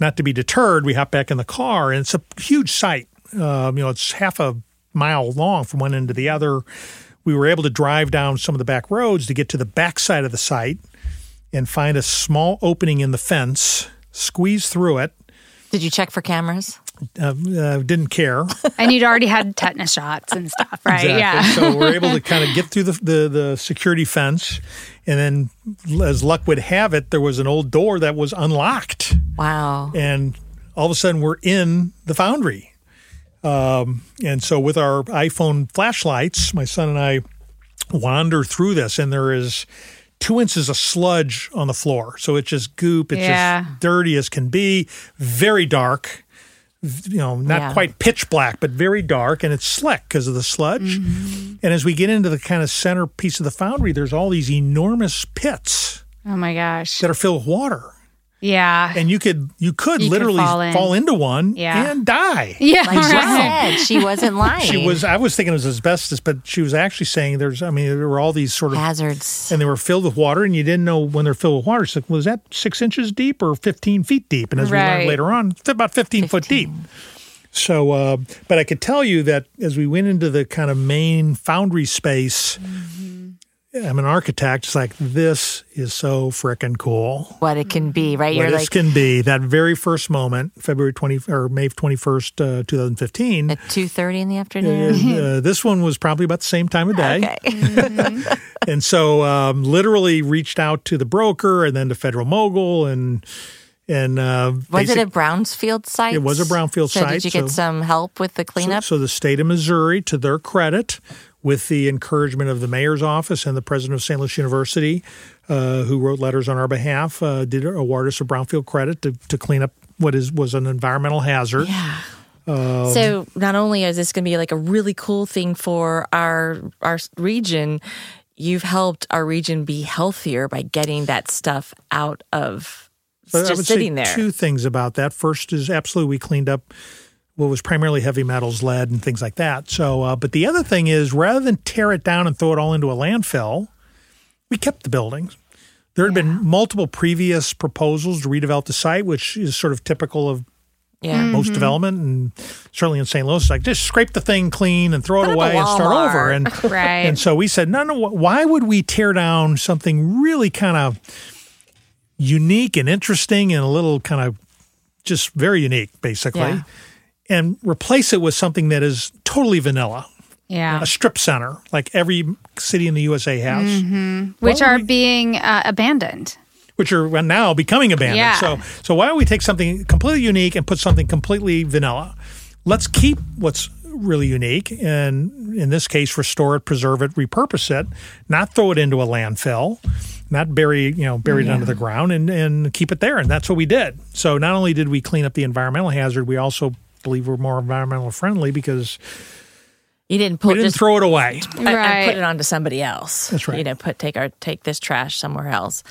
not to be deterred, we hop back in the car and it's a huge site. Um, you know, it's half a mile long from one end to the other. We were able to drive down some of the back roads to get to the back side of the site and find a small opening in the fence, squeeze through it. Did you check for cameras? Uh, uh, didn't care. And you'd already had tetanus shots and stuff, right? Exactly. Yeah. so we're able to kind of get through the, the the security fence, and then, as luck would have it, there was an old door that was unlocked, Wow. and all of a sudden we're in the foundry. Um, and so with our iPhone flashlights, my son and I wander through this, and there is two inches of sludge on the floor. So it's just goop. It's Yeah. just dirty as can be. Very dark. You know, not Yeah. quite pitch black, but very dark, and it's slick because of the sludge. And as we get into the kind of center piece of the foundry, there's all these enormous pits Oh my gosh. that are filled with water, Yeah. and you could you could You could literally fall in. into one Yeah. and die. Yeah. Like she said, she wasn't lying. She was. I was thinking it was asbestos, but she was actually saying there's. I mean, there were all these sort of, hazards. and they were filled with water, and you didn't know when they're filled with water. So was that six inches deep or fifteen feet deep? And as we learned later on, it's about fifteen, foot deep. So, uh, but I could tell you that as we went into the kind of main foundry space, I'm an architect. It's like this is so frickin' cool. what it can be, right? What You're this like can be. That very first moment, February twenty or May twenty first, uh, two thousand fifteen. at two thirty in the afternoon. Uh, this one was probably about the same time of day. Okay. And so um, literally reached out to the broker and then to Federal Mogul and and uh, Was it a Brownsfield site? It was a brownfield so site, Did you get so- some help with the so, cleanup? so the state of Missouri, to their credit, with the encouragement of the mayor's office and the president of St. Louis University, uh, who wrote letters on our behalf, uh, did award us a brownfield credit to, to clean up what is was an environmental hazard. yeah. Um, so not only is this going to be like a really cool thing for our our region, you've helped our region be healthier by getting that stuff out of But I just would sitting say there. two things about that. First is absolutely we cleaned up what was primarily heavy metals, lead, and things like that. So, uh, but the other thing is rather than tear it down and throw it all into a landfill, we kept the buildings. There had been multiple previous proposals to redevelop the site, which is sort of typical of yeah. most development, and certainly in St. Louis, it's like just scrape the thing clean and throw Put it away and start over. And Right. and so we said, no, no, why would we tear down something really kind of unique and interesting and a little kind of just very unique, basically, Yeah. And replace it with something that is totally vanilla, yeah. a strip center like every city in the USA has, Which are we- being uh, abandoned. which are now becoming abandoned. Yeah. So, so why don't we take something completely unique and put something completely vanilla? Let's keep what's really unique, and in this case, restore it, preserve it, repurpose it, not throw it into a landfill, not bury you know bury it under the ground, and and keep it there. And that's what we did. So not only did we clean up the environmental hazard, we also believe we're more environmental friendly because You didn't we didn't just throw it away. and- and Right. put it onto somebody else. That's right. You know, put take our take this trash somewhere else,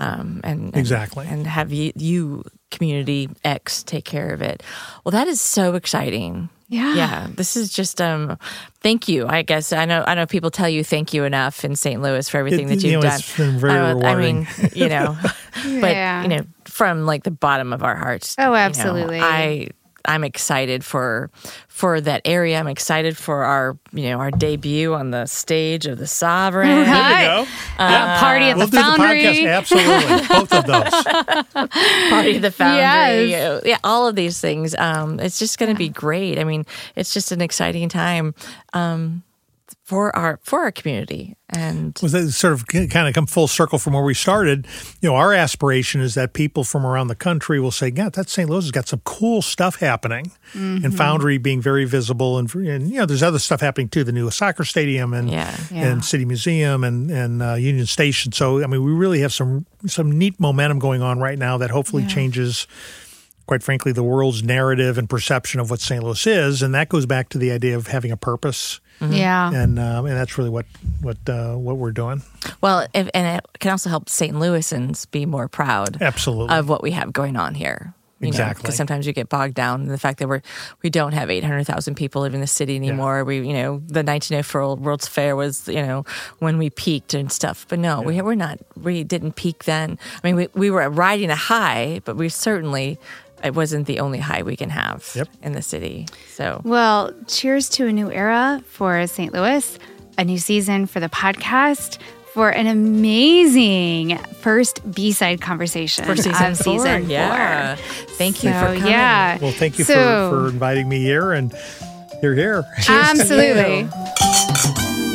um, and, and Exactly. and have you you community X take care of it. Well, that is so exciting. Yeah. yeah. This is just um, thank you. I guess I know I know people tell you thank you enough in St. Louis for everything It- that you you've know, done. it's been very I, don't I rewarding. mean, you know, but you know, from like the bottom of our hearts. Oh, you know, absolutely. I I'm excited for for that area. I'm excited for our you know our debut on the stage of the Sovereign. Right. There we go. Uh, party at We'll the do the foundry. podcast. Absolutely, both of those. Party of the Foundry. Yes. Yeah, all of these things. Um, it's just going to be great. I mean, it's just an exciting time um, for our for our community. And was that sort of kind of come full circle from where we started. You know, our aspiration is that people from around the country will say, yeah that St. Louis has got some cool stuff happening," Mm-hmm. and Foundry being very visible, and, and you know, there's other stuff happening too. The new soccer stadium and Yeah. Yeah. and City Museum and and uh, Union Station. So, I mean, we really have some some neat momentum going on right now that hopefully changes. Quite frankly, the world's narrative and perception of what St. Louis is, and that goes back to the idea of having a purpose, Yeah. and um, and that's really what what uh, what we're doing. well, if, and it can also help St. Louisans be more proud Absolutely. of what we have going on here. You Exactly. Because sometimes you get bogged down in the fact that we're we don't have eight hundred thousand people living in the city anymore. We, you know, the nineteen oh four World's Fair was, you know, when we peaked and stuff. But no, we we're not. We didn't peak then. I mean, we we were riding a high, but we certainly it wasn't the only high we can have Yep. in the city. So Well, cheers to a new era for St. Louis, a new season for the podcast, for an amazing first B side conversation for season of four, season yeah. four. Thank you So, for coming. Yeah. Well, thank you So- for, for inviting me here, and you're here. Absolutely.